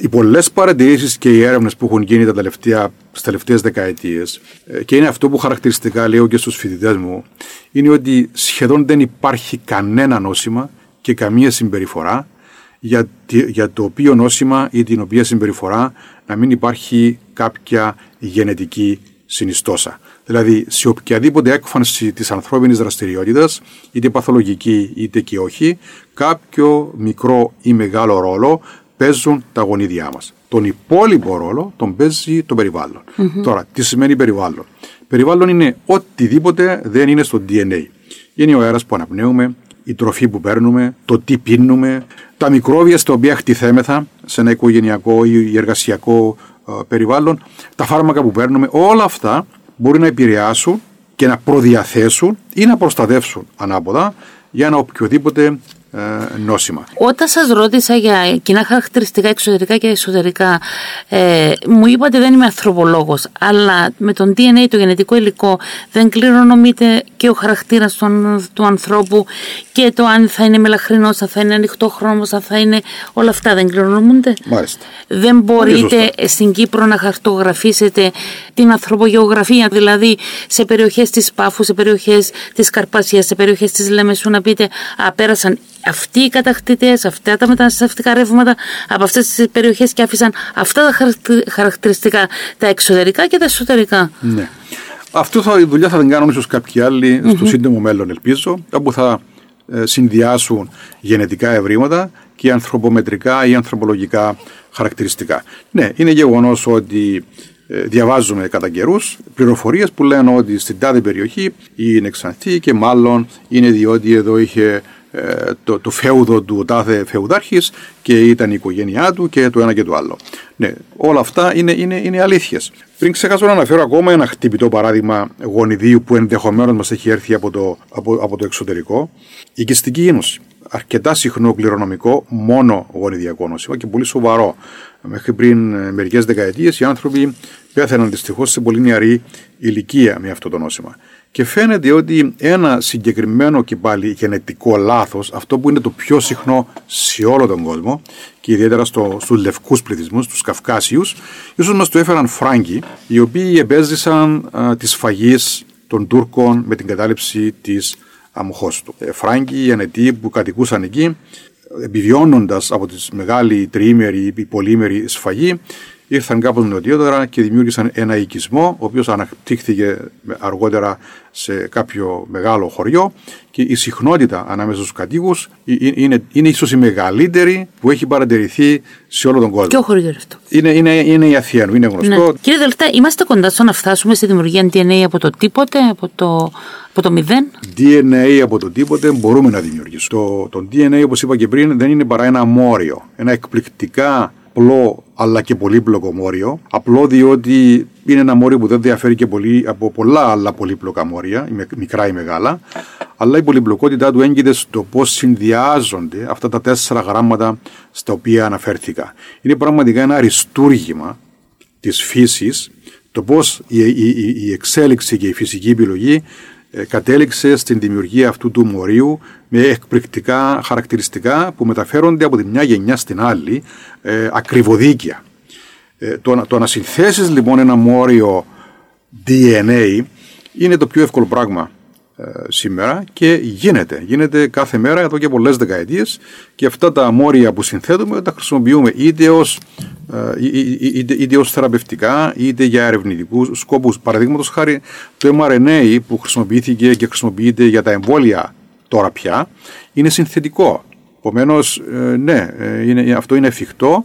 οι πολλές παρατηρήσεις και οι έρευνες που έχουν γίνει τα τελευταία, στις τελευταίες δεκαετίες, ε, και είναι αυτό που χαρακτηριστικά λέω και στους φοιτητές μου, είναι ότι σχεδόν δεν υπάρχει κανένα νόσημα και καμία συμπεριφορά για, για το οποίο νόσημα ή την οποία συμπεριφορά να μην υπάρχει κάποια γενετική συνιστόσα. Δηλαδή, σε οποιαδήποτε έκφανση της ανθρώπινης δραστηριότητας, είτε παθολογική είτε και όχι, κάποιο μικρό ή μεγάλο ρόλο παίζουν τα γονίδια μας. Τον υπόλοιπο ρόλο τον παίζει το περιβαλλον Τώρα, τι σημαίνει περιβάλλον; Περιβάλλον είναι οτιδήποτε δεν είναι στο DNA. Είναι ο αέρας που αναπνέουμε, η τροφή που παίρνουμε, το τι πίνουμε, τα μικρόβια στα οποία χτιθέμεθα σε ένα οικογενειακό ή εργασιακό ε, περιβάλλον, τα φάρμακα που παίρνουμε, όλα αυτά μπορεί να επηρεάσουν και να προδιαθέσουν ή να προστατεύσουν ανάποδα για ένα οποιοδήποτε ε, νόσημα. Όταν σας ρώτησα για κοινά χαρακτηριστικά εξωτερικά και εσωτερικά, ε, μου είπατε δεν είμαι ανθρωπολόγος, αλλά με τον DNA, το γενετικό υλικό, δεν κληρονομείται και ο χαρακτήρας του, του ανθρώπου και το αν θα είναι μελαχρινός, θα είναι ανοιχτό χρώμος, θα είναι όλα αυτά δεν κληρονομούνται. Μάλιστα. Δεν μπορείτε στην Κύπρο να χαρτογραφήσετε την ανθρωπογεωγραφία, δηλαδή σε περιοχές της Πάφου, σε περιοχές της Καρπασίας, σε περιοχές της Λέμεσου να πείτε «Α, πέρασαν αυτοί οι κατακτητές, αυτά τα μεταναστευτικά ρεύματα από αυτές τις περιοχές και άφησαν αυτά τα χαρακτηριστικά, τα εξωτερικά και τα εσωτερικά. Ναι. Αυτό θα, η δουλειά θα την κάνουν ίσως κάποιοι άλλοι στο σύντομο μέλλον, ελπίζω, όπου θα ε, συνδυάσουν γενετικά ευρήματα και ανθρωπομετρικά ή ανθρωπολογικά χαρακτηριστικά. Ναι, είναι γεγονός ότι ε, διαβάζουμε κατά καιρούς πληροφορίες που λένε ότι στην τάδε περιοχή είναι ξανθή και μάλλον είναι διότι εδώ είχε ε, το, το φέουδο του τάδε φεουδάρχης και ήταν η οικογένειά του και το ένα και το άλλο. Ναι, όλα αυτά είναι, είναι, είναι αλήθειες. Πριν ξεχάσω να αναφέρω ακόμα ένα χτυπητό παράδειγμα γονιδίου που ενδεχομένως μας έχει έρθει από το, από, από το εξωτερικό, η κυστική ένωση. Αρκετά συχνό κληρονομικό, μόνο γονιδιακό νόσημα και πολύ σοβαρό. Μέχρι πριν ε, μερικές δεκαετίες οι άνθρωποι πέθαναν δυστυχώς σε πολύ νεαρή ηλικία με αυτό το νόσημα. Και φαίνεται ότι ένα συγκεκριμένο και πάλι γενετικό λάθος, αυτό που είναι το πιο συχνό σε όλο τον κόσμο και ιδιαίτερα στο, στους λευκούς πληθυσμούς, τους Καυκάσιους, ίσως μας το έφεραν Φράγκοι, οι οποίοι επέζησαν α, της φαγής των Τούρκων με την κατάληψη της Αμοχώστου. Ε, Φράγκοι, οι ανετοί που κατοικούσαν εκεί, επιβιώνοντας από τη μεγάλη τριήμερη ή πολύμερη σφαγή, ήρθαν κάπως νοτιότερα και δημιούργησαν ένα οικισμό, ο οποίος αναπτύχθηκε αργότερα σε κάποιο μεγάλο χωριό και η συχνότητα ανάμεσα στους κατοίκους είναι, είναι ίσως η μεγαλύτερη που έχει παρατηρηθεί σε όλο τον κόσμο. Ποιο χωριό αυτό; Είναι, είναι, είναι η Αθήνα, είναι γνωστό. Ναι. Κύριε Δελτά, είμαστε κοντά στο να φτάσουμε στη δημιουργία DNA από το τίποτε, από το, από το μηδέν; DNA από το τίποτε μπορούμε να δημιουργήσουμε. Το, το DNA, όπως είπα και πριν, δεν είναι παρά ένα μόριο. Ένα εκπληκτικά απλό αλλά και πολύπλοκο μόριο. Απλό διότι είναι ένα μόριο που δεν διαφέρει και πολύ από πολλά άλλα πολύπλοκα μόρια, μικρά ή μεγάλα. Αλλά η πολυπλοκότητά του έγκυται στο πώς συνδυάζονται αυτά τα τέσσερα γράμματα στα οποία αναφέρθηκα. Είναι πραγματικά ένα αριστούργημα της φύσης το πώς η, η, η εξέλιξη και η φυσική επιλογή ε, κατέληξε στην δημιουργία αυτού του μορίου με εκπληκτικά χαρακτηριστικά που μεταφέρονται από τη μια γενιά στην άλλη ε, ακριβοδίκια. Ε, το, το να συνθέσεις λοιπόν ένα μόριο DNA είναι το πιο εύκολο πράγμα ε, σήμερα και γίνεται. Γίνεται κάθε μέρα εδώ και πολλές δεκαετίες και αυτά τα μόρια που συνθέτουμε τα χρησιμοποιούμε είτε ως, ε, είτε, είτε ως θεραπευτικά είτε για ερευνητικούς σκόπους. Παραδείγματος χάρη το mRNA που χρησιμοποιήθηκε και χρησιμοποιείται για τα εμβόλια τώρα πια είναι συνθετικό. Επομένως, ε, ναι, είναι, αυτό είναι εφικτό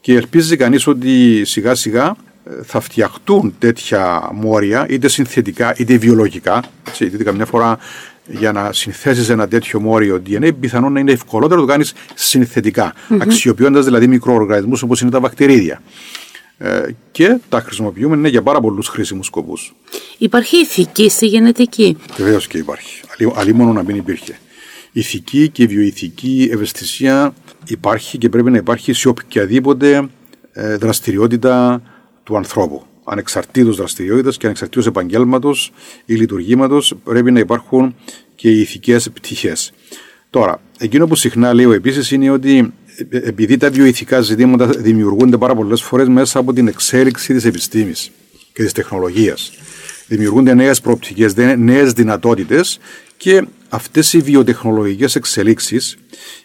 και ελπίζει κανείς ότι σιγά σιγά θα φτιαχτούν τέτοια μόρια, είτε συνθετικά είτε βιολογικά. Έτσι, είτε καμιά φορά για να συνθέσεις ένα τέτοιο μόριο DNA, πιθανόν να είναι ευκολότερο να το κάνεις συνθετικά, mm-hmm. αξιοποιώντας δηλαδή μικροοργανισμούς όπως είναι τα βακτηρίδια. Ε, και τα χρησιμοποιούμε ναι, για πάρα πολλούς χρήσιμους σκοπούς. Υπάρχει ηθική στη γενετική; Βεβαίως και υπάρχει. Αλλή μόνο να μην υπήρχε. Ηθική και βιοειθική ευαισθησία υπάρχει και πρέπει να υπάρχει σε οποιαδήποτε ε, δραστηριότητα του ανθρώπου. Ανεξαρτήτως δραστηριότητας και ανεξαρτήτως επαγγέλματος ή λειτουργήματος πρέπει να υπάρχουν και οι ηθικές πτυχές. Τώρα, εκείνο που συχνά λέω επίσης είναι ότι ε, επειδή τα βιοειθικά ζητήματα δημιουργούνται πάρα πολλές φορές μέσα από την εξέλιξη της επιστήμης και της τεχνολογίας. Δημιουργούνται νέες προοπτικές, νέες δυνατότητες και αυτές οι βιοτεχνολογικές εξελίξεις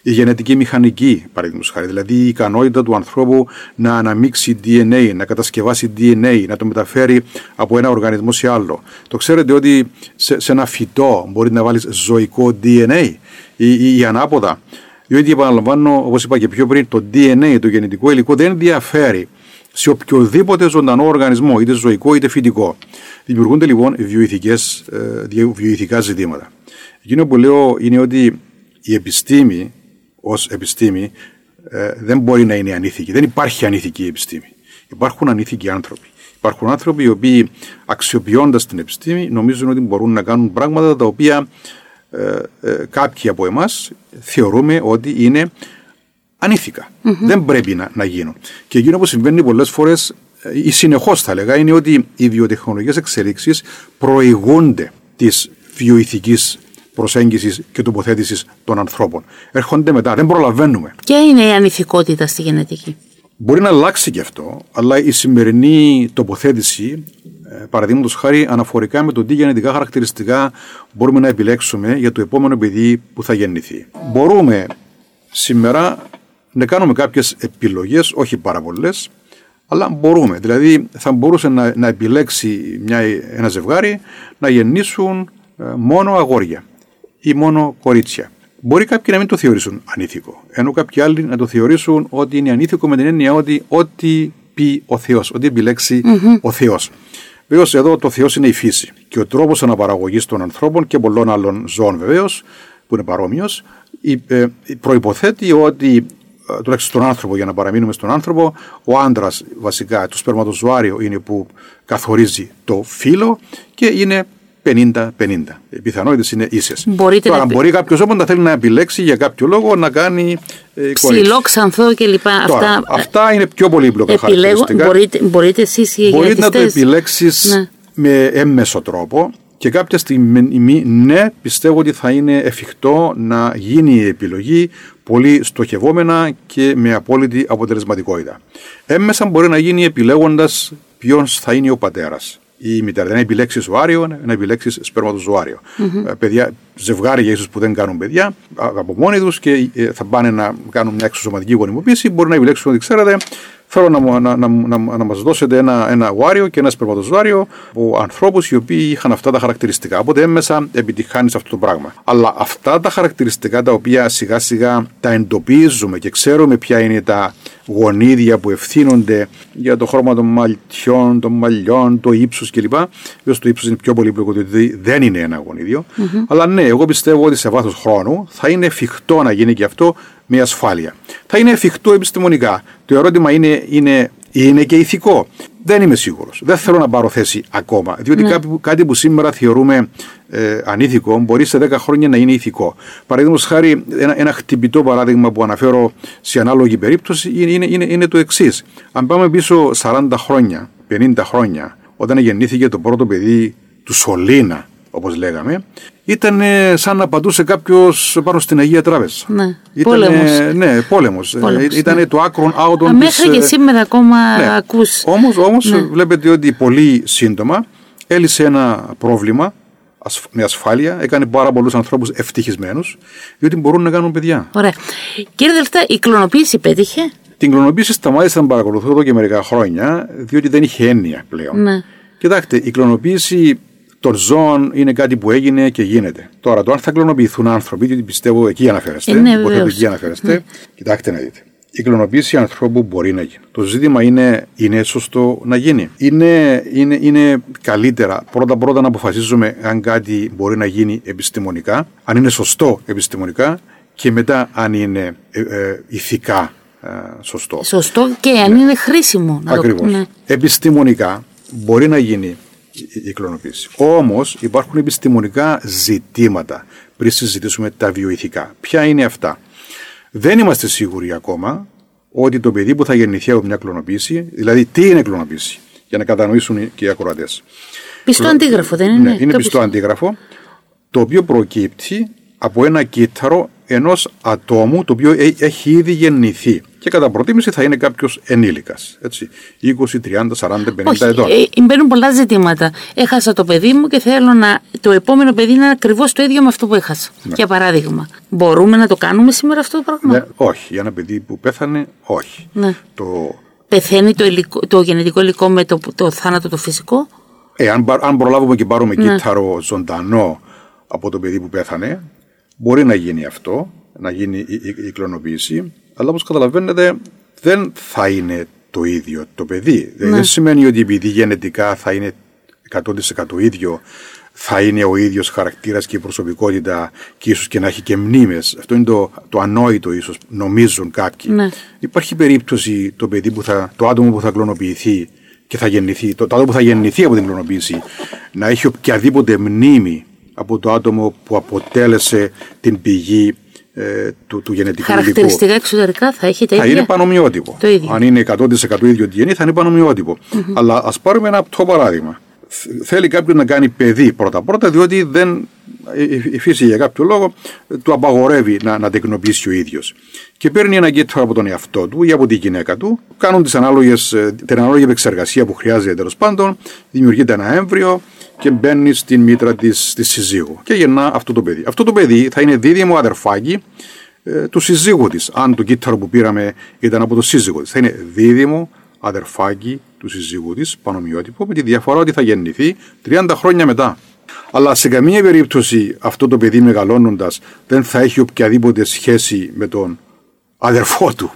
η γενετική μηχανική, παραδείγματος χάρη, δηλαδή η ικανότητα του ανθρώπου να αναμίξει DNA, να κατασκευάσει DNA, να το μεταφέρει από ένα οργανισμό σε άλλο. Το ξέρετε ότι σε, σε ένα φυτό μπορεί να βάλεις ζωικό DNA ή, ή, ή ανάποδα. Διότι επαναλαμβάνω, όπως είπα και πιο πριν, το DNA, το γενετικό υλικό, δεν ενδιαφέρει σε οποιοδήποτε ζωντανό οργανισμό, είτε ζωικό είτε φυτικό. Δημιουργούνται λοιπόν βιοειθικές, ε, βιοειθικά ζητήματα. Εκείνο που λέω είναι ότι η επιστήμη ως επιστήμη ε, δεν μπορεί να είναι ανήθικη. Δεν υπάρχει ανήθικη επιστήμη. Υπάρχουν ανήθικοι άνθρωποι. Υπάρχουν άνθρωποι οι οποίοι αξιοποιώντας την επιστήμη νομίζουν ότι μπορούν να κάνουν πράγματα τα οποία ε, ε, κάποιοι από εμάς θεωρούμε ότι είναι ανήθικα. Δεν πρέπει να, να γίνουν. Και εκείνο που συμβαίνει πολλές φορές ή συνεχώς θα έλεγα είναι ότι οι βιοτεχνολογικές εξελίξεις προηγούνται της βιοειθικής προσέγγισης και τοποθέτησης των ανθρώπων. Έρχονται μετά, δεν προλαβαίνουμε. Ποια είναι η ανηθικότητα στη γενετική; Μπορεί να αλλάξει και αυτό, αλλά η σημερινή τοποθέτηση, ε, παραδείγματος χάρη, αναφορικά με το τι γενετικά χαρακτηριστικά μπορούμε να επιλέξουμε για το επόμενο παιδί που θα γεννηθεί. Μπορούμε σήμερα να κάνουμε κάποιες επιλογές, όχι πάρα πολλές, αλλά μπορούμε. Δηλαδή, θα μπορούσε να, να επιλέξει μια, ένα ζευγάρι να γεννήσουν ε, μόνο αγόρια ή μόνο κορίτσια. Μπορεί κάποιοι να μην το θεωρήσουν ανήθικο, ενώ κάποιοι άλλοι να το θεωρήσουν ότι είναι ανήθικο με την έννοια ότι ό,τι πει ο Θεός, ό,τι επιλέξει ο Θεός. Βεβαίως εδώ το Θεός είναι η φύση και ο τρόπος αναπαραγωγής των ανθρώπων και πολλών άλλων ζώων βεβαίως, που είναι παρόμοιος, ε, προποθέτει ότι ε, τουλάχιστον στον άνθρωπο, για να παραμείνουμε στον άνθρωπο, ο άντρας βασικά, το σπερματοζωάριο είναι που καθορίζει το φύλλο και είναι 50-50. Οι πιθανότητες είναι ίσες. Τώρα, να... μπορεί κάποιος όμω να θέλει να επιλέξει για κάποιο λόγο να κάνει. Ε, Ψηλό, ξανθό κλπ. αυτά, αυτά είναι πιο πολύπλοκα χαρακτηριστικά. Μπορείτε, μπορείτε εσείς οι Μπορεί να το επιλέξεις ναι. με έμμεσο τρόπο και κάποια στιγμή, ναι, πιστεύω ότι θα είναι εφικτό να γίνει η επιλογή πολύ στοχευόμενα και με απόλυτη αποτελεσματικότητα. Έμμεσα μπορεί να γίνει επιλέγοντας ποιο θα είναι ο πατέρας ή η μητέρα. Δεν επιλέξεις ζωάριο, να επιλέξεις σπερματοζωάριο. Mm-hmm. Παιδιά, ζευγάρια ίσω που δεν κάνουν παιδιά από μόνοι τους και ε, θα πάνε να κάνουν μια εξωσωματική γονιμοποίηση, μπορεί να επιλέξουν ότι ξέρετε, θέλω να, να, να, να, να μας δώσετε ένα, ένα γουάριο και ένα σπερματοζωάριο από ανθρώπους οι οποίοι είχαν αυτά τα χαρακτηριστικά. Οπότε έμεσα επιτυχάνεις αυτό το πράγμα. Αλλά αυτά τα χαρακτηριστικά τα οποία σιγά σιγά τα εντοπίζουμε και ξέρουμε ποια είναι τα γονίδια που ευθύνονται για το χρώμα των μαλλιών, των μαλλιών, το ύψος κλπ. Βέβαια το ύψος είναι πιο πολύπλοκο διότι δεν είναι ένα γονίδιο. Mm-hmm. Αλλά ναι, εγώ πιστεύω ότι σε βάθος χρόνου θα είναι εφικτό να γίνει και αυτό με ασφάλεια. Θα είναι εφικτό επιστημονικά. Το ερώτημα είναι, είναι, είναι και ηθικό. Δεν είμαι σίγουρος. Δεν θέλω να πάρω θέση ακόμα. Διότι ναι. κάτι, που σήμερα θεωρούμε ε, ανήθικο μπορεί σε 10 χρόνια να είναι ηθικό. Παραδείγματος χάρη, ένα, ένα χτυπητό παράδειγμα που αναφέρω σε ανάλογη περίπτωση είναι, είναι, είναι το εξής. Αν πάμε πίσω 40 χρόνια, 50 χρόνια, όταν γεννήθηκε το πρώτο παιδί του Σολίνα, όπως λέγαμε, ήταν σαν να πατούσε κάποιος πάνω στην Αγία Τράπεζα. Ναι, πόλεμος. Ναι, πόλεμος. Ε, ήταν ναι. το άκρον out Μέχρι και ε, σήμερα ακόμα ναι. ακούς. Όμως, όμως ναι. βλέπετε ότι πολύ σύντομα έλυσε ένα πρόβλημα ασφ- με ασφάλεια, έκανε πάρα πολλούς ανθρώπους ευτυχισμένους, διότι μπορούν να κάνουν παιδιά. Ωραία. Κύριε Δελτά, η κλωνοποίηση πέτυχε; Την κλωνοποίηση σταμάτησα να παρακολουθώ εδώ και μερικά χρόνια, διότι δεν είχε έννοια πλέον. Ναι. Κοιτάξτε, η κλωνοποίηση των ζώων είναι κάτι που έγινε και γίνεται. Τώρα, το αν θα κλωνοποιηθούν άνθρωποι, γιατί πιστεύω εκεί αναφέρεστε, Ε, ναι, υποθέτω βεβαίως. εκεί αναφέρεστε, κοιτάξτε να δείτε. Η κλωνοποίηση ανθρώπου μπορεί να γίνει. Το ζήτημα είναι, είναι σωστό να γίνει. Είναι, είναι, είναι καλύτερα πρώτα-πρώτα να αποφασίζουμε αν κάτι μπορεί να γίνει επιστημονικά, αν είναι σωστό επιστημονικά και μετά αν είναι ε, ε, ηθικά ε, σωστό. Σωστό και αν είναι χρήσιμο. Να το- Ακριβώς. ναι. Επιστημονικά μπορεί να γίνει η- η κλωνοποίηση. Όμως υπάρχουν επιστημονικά ζητήματα πριν συζητήσουμε τα βιοειθικά. Ποια είναι αυτά; Δεν είμαστε σίγουροι ακόμα ότι το παιδί που θα γεννηθεί από μια κλωνοποίηση, δηλαδή τι είναι κλωνοποίηση, για να κατανοήσουν και οι ακροατές. Πιστό αντίγραφο, δεν είναι; Ναι, είναι Το πιστό αντίγραφο, το οποίο προκύπτει από ένα κύτταρο ενός ατόμου το οποίο έ- έχει ήδη γεννηθεί. Και κατά προτίμηση θα είναι κάποιος ενήλικας. 20, 30, 40, 50 Όχι, ετών. ε, μπαίνουν πολλά ζητήματα. Έχασα το παιδί μου και θέλω να το επόμενο παιδί να είναι ακριβώς το ίδιο με αυτό που έχασα. Για παράδειγμα. Μπορούμε να το κάνουμε σήμερα αυτό το πράγμα; Ναι, όχι, για ένα παιδί που πέθανε, όχι. Ναι. Το, Πεθαίνει το, υλικό, το γενετικό υλικό με το, το θάνατο το φυσικό; ε, αν, πα- αν προλάβουμε και πάρουμε Ναι. κύτταρο ζωντανό από το παιδί που πέθανε, μπορεί να γίνει αυτό, να γίνει η, η, η κλωνοποίηση, αλλά όπως καταλαβαίνετε δεν θα είναι το ίδιο το παιδί. Ναι. Δεν σημαίνει ότι επειδή γενετικά θα είναι 100% ίδιο, θα είναι ο ίδιος χαρακτήρας και η προσωπικότητα και ίσως και να έχει και μνήμες. Αυτό είναι το, το ανόητο ίσως, νομίζουν κάποιοι. Ναι. Υπάρχει περίπτωση το παιδί που θα, το άτομο που θα κλωνοποιηθεί και θα γεννηθεί, το, το άτομο που θα γεννηθεί από την κλωνοποίηση να έχει οποιαδήποτε μνήμη από το άτομο που αποτέλεσε την πηγή ε, του, του γενετικού υλικού. Χαρακτηριστικά εξωτερικά θα έχει τα Θα ίδια; είναι πανομοιότυπο. Το ίδιο. Αν είναι 100% ίδιο DNA θα είναι πανομοιότυπο. Αλλά ας πάρουμε ένα απτό παράδειγμα. Θ- Θέλει κάποιος να κάνει παιδί πρώτα-πρώτα, διότι δεν, η- η φύση για κάποιο λόγο ε, του απαγορεύει να, να τεκνοποιήσει ο ίδιος. Και παίρνει ένα κύτταρο από τον εαυτό του ή από τη γυναίκα του, κάνουν τις ανάλογες, ε, την ανάλογη επεξεργασία που χρειάζεται τέλος πάντων, δημιουργείται ένα έμβριο και μπαίνει στην μήτρα της, της συζύγου και γεννά αυτό το παιδί. Αυτό το παιδί θα είναι δίδυμο αδερφάκι ε, του συζύγου της. Αν το κύτταρο που πήραμε ήταν από το σύζυγο της. Θα είναι δίδυμο αδερφάκι του συζύγου της, πανομοιότυπο, με τη διαφορά ότι θα γεννηθεί 30 χρόνια μετά. Αλλά σε καμία περίπτωση αυτό το παιδί μεγαλώνοντας δεν θα έχει οποιαδήποτε σχέση με τον αδερφό του.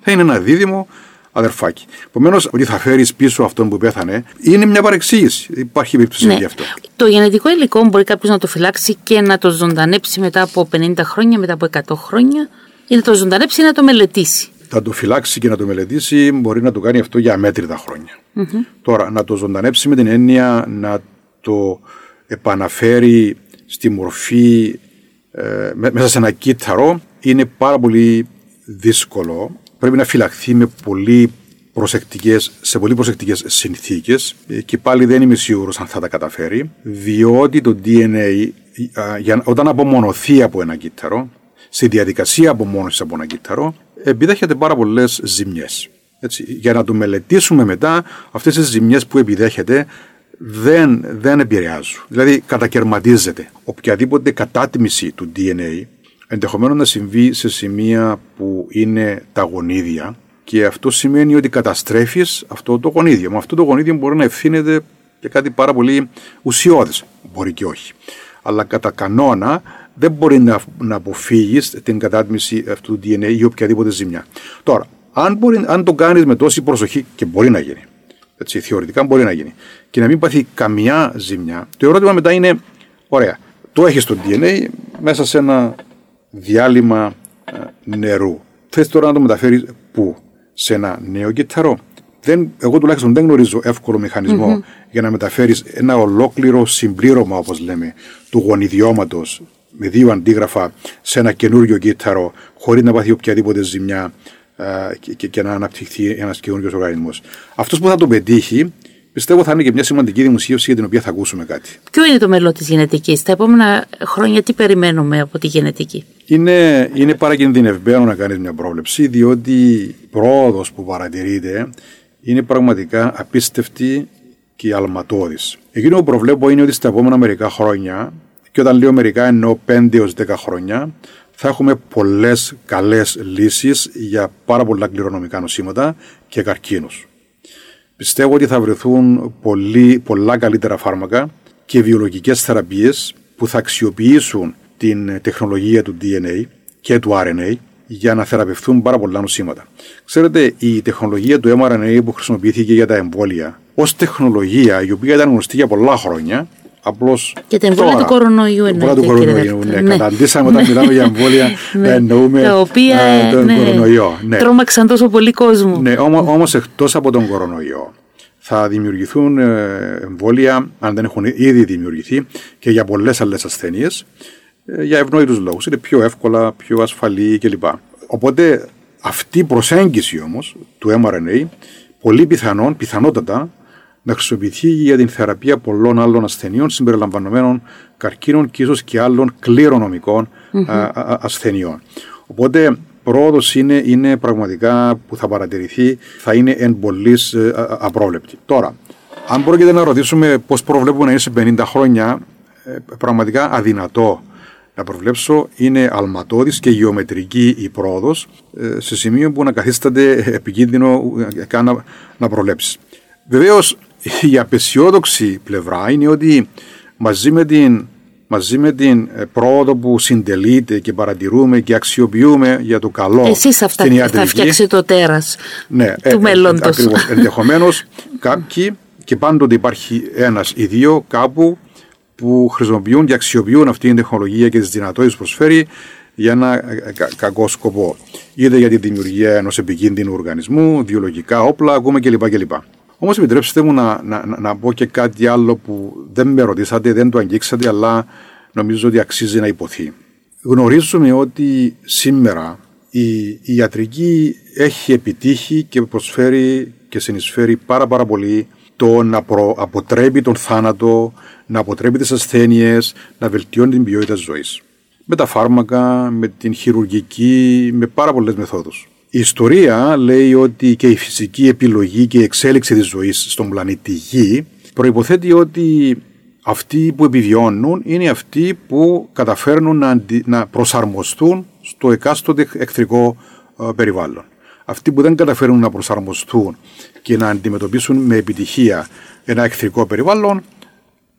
Θα είναι ένα δίδυμο αδερφάκι. Επομένως, ότι θα φέρεις πίσω αυτόν που πέθανε είναι μια παρεξήγηση. Υπάρχει περίπτωση Ναι. γι' αυτό. Το γενετικό υλικό μπορεί κάποιος να το φυλάξει και να το ζωντανέψει μετά από 50 χρόνια, μετά από 100 χρόνια, ή να το ζωντανέψει ή να το μελετήσει. θα το φυλάξει και να το μελετήσει, μπορεί να το κάνει αυτό για αμέτρητα χρόνια. Τώρα, να το ζωντανέψει με την έννοια να το επαναφέρει στη μορφή ε, με- μέσα σε ένα κύτταρο είναι πάρα πολύ δύσκολο. Πρέπει να φυλαχθεί με πολύ προσεκτικές, σε πολύ προσεκτικές συνθήκες ε, και πάλι δεν είμαι σίγουρος αν θα τα καταφέρει διότι το DNA α, για, όταν απομονωθεί από ένα κύτταρο στη διαδικασία απομόνωσης από ένα κύτταρο επιδέχεται πάρα πολλές ζημιές. Έτσι, για να το μελετήσουμε μετά αυτές τις ζημιές που επιδέχεται δεν, δεν επηρεάζουν. Δηλαδή κατακαιρματίζεται. Οποιαδήποτε κατάτμιση του DNA ενδεχομένως να συμβεί σε σημεία που είναι τα γονίδια και αυτό σημαίνει ότι καταστρέφεις αυτό το γονίδιο. Με αυτό το γονίδιο μπορεί να ευθύνεται και κάτι πάρα πολύ ουσιώδες. Μπορεί και όχι. Αλλά κατά κανόνα δεν μπορεί να, να αποφύγεις την κατάτμιση αυτού του DNA ή οποιαδήποτε ζημιά. Τώρα, αν, μπορεί, αν το κάνεις με τόση προσοχή και μπορεί να γίνει, έτσι, θεωρητικά μπορεί να γίνει, και να μην πάθει καμιά ζημιά, το ερώτημα μετά είναι, ωραία, το έχεις το DNA μέσα σε ένα διάλειμμα ε, νερού. Θες τώρα να το μεταφέρεις πού, σε ένα νέο κυταρό. Δεν, εγώ τουλάχιστον δεν γνωρίζω εύκολο μηχανισμό για να μεταφέρεις ένα ολόκληρο συμπλήρωμα, όπως λέμε, του γονιδιώματος με δύο αντίγραφα σε ένα καινούριο κύτταρο χωρίς να πάθει οποιαδήποτε ζημιά ε, και, και, και να αναπτυχθεί ένας καινούριος οργανισμός. Αυτός που θα το πετύχει πιστεύω θα είναι και μια σημαντική δημοσίευση για την οποία θα ακούσουμε κάτι. Ποιο είναι το μέλλον της γενετικής, τα επόμενα χρόνια τι περιμένουμε από τη γενετική; Είναι, είναι παρακινδυνευμένο να κάνεις μια πρόβλεψη διότι η πρόοδος που παρατηρείται είναι πραγματικά απίστευτη και η αλματώδης. Εκείνο που προβλέπω είναι ότι στα επόμενα μερικά χρόνια, και όταν λέω μερικά εννοώ 5 έως 10 χρόνια, θα έχουμε πολλές καλές λύσεις για πάρα πολλά κληρονομικά νοσήματα και καρκίνους. Πιστεύω ότι θα βρεθούν πολύ, πολλά καλύτερα φάρμακα και βιολογικές θεραπείες που θα αξιοποιήσουν την τεχνολογία του DNA και του RNA για να θεραπευθούν πάρα πολλά νοσήματα. Ξέρετε, η τεχνολογία του mRNA που χρησιμοποιήθηκε για τα εμβόλια ως τεχνολογία η οποία ήταν γνωστή για πολλά χρόνια, Απλώς. Και τα εμβόλια του κορονοϊού εννοείται. του κορονοϊού, ναι. ναι. Καταντήσαμε όταν μιλάμε για εμβόλια ναι. να εννοούμε τα οποία, ε, τον ναι. κορονοϊό. Ναι. Τρόμαξαν τόσο πολύ κόσμο. Ναι, όμως εκτός από τον κορονοϊό θα δημιουργηθούν ε, εμβόλια, αν δεν έχουν ήδη δημιουργηθεί, και για πολλές άλλες ασθένειες, ε, για ευνόητους λόγους. Είναι πιο εύκολα, πιο ασφαλή κλπ. Οπότε αυτή η προσέγγιση όμως του mRNA, πολύ πιθανόν, πιθανότατα, να χρησιμοποιηθεί για την θεραπεία πολλών άλλων ασθενειών συμπεριλαμβανομένων καρκίνων και ίσως και άλλων ασθενειών. Οπότε πρόοδος είναι, είναι πραγματικά που θα παρατηρηθεί, θα είναι εν πολύ ε, απρόβλεπτη. Τώρα, αν πρόκειται να ρωτήσουμε πώς προβλέπουμε να είναι σε 50 χρόνια, ε, πραγματικά αδυνατό να προβλέψω είναι αλματώδης και γεωμετρική η πρόοδος ε, σε σημείο που να καθίσταται επικίνδυνο να, να προβλέψεις. Βεβαίως η απεσιόδοξη πλευρά είναι ότι μαζί με την μαζί με την ε, πρόοδο που συντελείται και παρατηρούμε και αξιοποιούμε για το καλό Εσείς αυτά στην θα φτιάξει το τέρας ναι, του ε, μέλλοντος. Ακριβώς. Ενδεχομένως κάποιοι και πάντοτε υπάρχει ένας ή δύο κάπου που χρησιμοποιούν και αξιοποιούν αυτή την τεχνολογία και τις δυνατότητες που προσφέρει για ένα ε, κακό σκοπό. Είτε για τη δημιουργία ενός επικίνδυνου οργανισμού, βιολογικά όπλα, ακούμε κλπ. Όμως επιτρέψτε μου να, να, να, πω και κάτι άλλο που δεν με ρωτήσατε, δεν το αγγίξατε, αλλά νομίζω ότι αξίζει να υποθεί. Γνωρίζουμε ότι σήμερα η, η ιατρική έχει επιτύχει και προσφέρει και συνεισφέρει πάρα πάρα πολύ το να προ, αποτρέπει τον θάνατο, να αποτρέπει τις ασθένειες, να βελτιώνει την ποιότητα της ζωής. Με τα φάρμακα, με την χειρουργική, με πάρα πολλές μεθόδους. Η ιστορία λέει ότι και η φυσική επιλογή και η εξέλιξη της ζωής στον πλανήτη Γη προϋποθέτει ότι αυτοί που επιβιώνουν είναι αυτοί που καταφέρνουν να, να προσαρμοστούν στο εκάστοτε εχθρικό ε, περιβάλλον. Αυτοί που δεν καταφέρνουν να προσαρμοστούν και να αντιμετωπίσουν με επιτυχία ένα εχθρικό περιβάλλον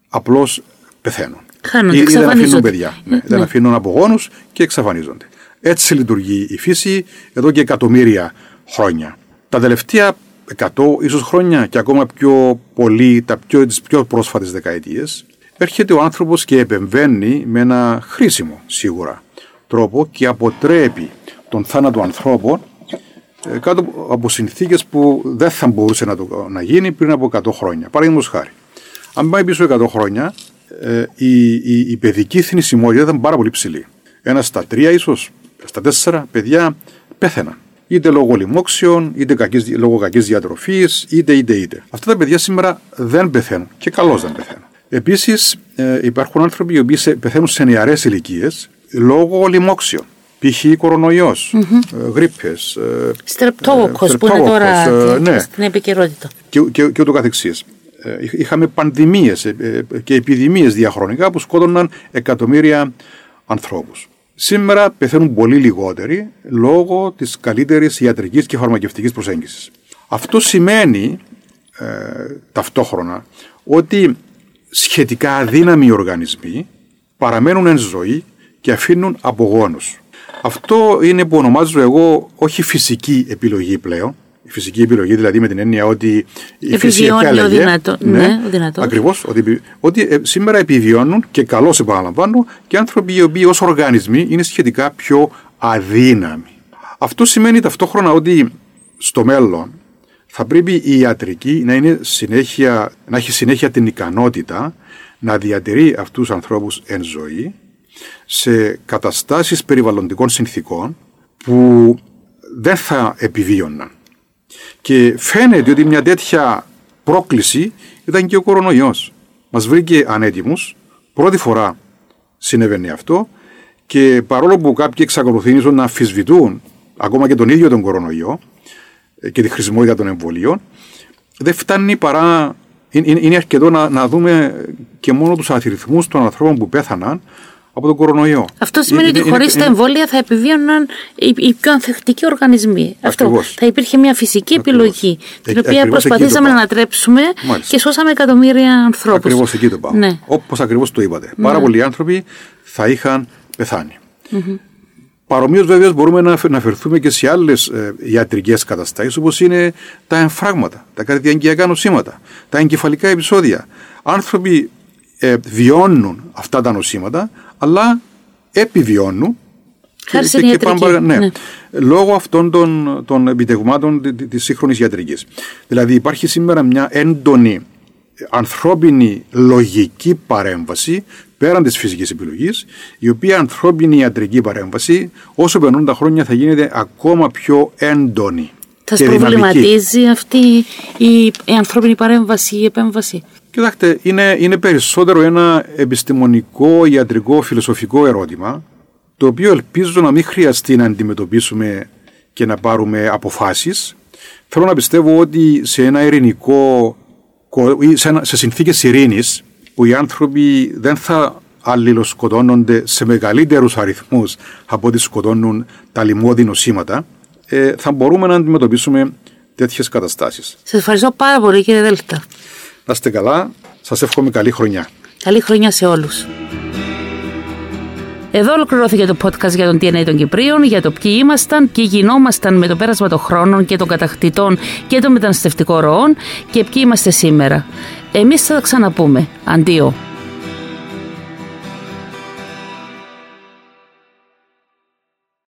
απλώς πεθαίνουν. Χάνονται, ή, δεν αφήνουν παιδιά, ναι, δεν ναι. αφήνουν απογόνους και εξαφανίζονται. Έτσι λειτουργεί η φύση εδώ και εκατομμύρια χρόνια. Τα τελευταία 100 ίσως χρόνια και ακόμα πιο πολύ τα πιο, τις πιο πρόσφατες δεκαετίες έρχεται ο άνθρωπος και επεμβαίνει με ένα χρήσιμο σίγουρα τρόπο και αποτρέπει τον θάνατο ανθρώπων ε, κάτω από συνθήκες που δεν θα μπορούσε να, το, να γίνει πριν από 100 χρόνια. Παραδείγματος χάρη. Αν πάει πίσω 100 χρόνια, ε, η, η, η παιδική θνησιμότητα ήταν πάρα πολύ ψηλή. Ένα στα τρία ίσως στα τέσσερα παιδιά πέθαιναν. Είτε λόγω λοιμόξεων, είτε κακής, λόγω κακής διατροφής, είτε είτε είτε. Αυτά τα παιδιά σήμερα δεν πεθαίνουν και καλώς δεν πεθαίνουν. Επίσης, ε, υπάρχουν άνθρωποι οι οποίοι πεθαίνουν σε νεαρές ηλικίες λόγω λοιμόξεων. Π.χ. κορονοϊός, mm-hmm. ε, γρήπες. Ε, Στρεπτόκος που είναι τώρα ε, ναι. στην επικαιρότητα. Και, και, και ούτω καθεξής. Ε, είχαμε πανδημίες και επιδημίες διαχρονικά που σκότωναν εκατομμύρια ανθρώπους. Σήμερα πεθαίνουν πολύ λιγότεροι λόγω της καλύτερης ιατρικής και φαρμακευτικής προσέγγισης. Αυτό σημαίνει ε, ταυτόχρονα ότι σχετικά αδύναμοι οργανισμοί παραμένουν εν ζωή και αφήνουν απογόνους. Αυτό είναι που ονομάζω εγώ όχι φυσική επιλογή πλέον, η φυσική επιλογή, δηλαδή με την έννοια ότι η φυσική επέλεγε. Ο δυνατό, ναι, ναι, Ακριβώς. Ότι, ότι ε, σήμερα επιβιώνουν και καλώ επαναλαμβάνω και άνθρωποι οι οποίοι ως οργανισμοί είναι σχετικά πιο αδύναμοι. Αυτό σημαίνει ταυτόχρονα ότι στο μέλλον θα πρέπει η ιατρική να, είναι συνέχεια, να έχει συνέχεια την ικανότητα να διατηρεί αυτούς τους ανθρώπους εν ζωή σε καταστάσεις περιβαλλοντικών συνθήκων που δεν θα επιβίωναν. Και φαίνεται ότι μια τέτοια πρόκληση ήταν και ο κορονοϊός. Μας βρήκε ανέτοιμους, πρώτη φορά συνέβαινε αυτό και παρόλο που κάποιοι εξακολουθούν να αμφισβητούν ακόμα και τον ίδιο τον κορονοϊό ε, και τη χρησιμότητα των εμβολίων, δεν φτάνει παρά είναι, είναι αρκετό να, να δούμε και μόνο τους αριθμού των ανθρώπων που πέθαναν από τον κορονοϊό. Αυτό σημαίνει ότι χωρίς τα εμβόλια θα επιβίωναν οι, οι πιο ανθεκτικοί οργανισμοί. Αυτό. Θα υπήρχε μια φυσική επιλογή, την οποία προσπαθήσαμε να ανατρέψουμε και σώσαμε εκατομμύρια ανθρώπους. Ακριβώς εκεί το πάω. Ναι. Όπως ακριβώς το είπατε. Ναι. Πάρα πολλοί άνθρωποι θα είχαν πεθάνει. Mm-hmm. Παρομοίως, βέβαια, μπορούμε να αναφερθούμε και σε άλλες ε, ιατρικές καταστάσεις, όπως είναι τα εμφράγματα, τα καρδιαγγειακά νοσήματα, τα εγκεφαλικά επεισόδια. Άνθρωποι ε, βιώνουν αυτά τα νοσήματα, αλλά επιβιώνουν Χάρη και, και, και ναι, ναι. Λόγω αυτών των, των επιτεγμάτων της σύγχρονης ιατρικής. Δηλαδή υπάρχει σήμερα μια έντονη ανθρώπινη λογική παρέμβαση πέραν της φυσικής επιλογής, η οποία ανθρώπινη ιατρική παρέμβαση όσο περνούν τα χρόνια θα γίνεται ακόμα πιο έντονη. Θα προβληματίζει αυτή η, η ανθρώπινη παρέμβαση, η επέμβαση; Κοιτάξτε, είναι, είναι περισσότερο ένα επιστημονικό, ιατρικό, φιλοσοφικό ερώτημα, το οποίο ελπίζω να μην χρειαστεί να αντιμετωπίσουμε και να πάρουμε αποφάσεις. Θέλω να πιστεύω ότι σε ένα ειρηνικό, σε, σε συνθήκες ειρήνης, που οι άνθρωποι δεν θα αλληλοσκοτώνονται σε μεγαλύτερους αριθμούς από ό,τι σκοτώνουν τα λοιμώδη νοσήματα, ε, θα μπορούμε να αντιμετωπίσουμε τέτοιες καταστάσεις. Σας ευχαριστώ πάρα πολύ κύριε Δέλτα. Να είστε καλά. Σας εύχομαι καλή χρονιά. Καλή χρονιά σε όλους. Εδώ ολοκληρώθηκε το podcast για τον DNA των Κυπρίων, για το ποιοι ήμασταν, ποιοι γινόμασταν με το πέρασμα των χρόνων και των κατακτητών και των μεταναστευτικών ροών και ποιοι είμαστε σήμερα. Εμείς θα τα ξαναπούμε. Αντίο.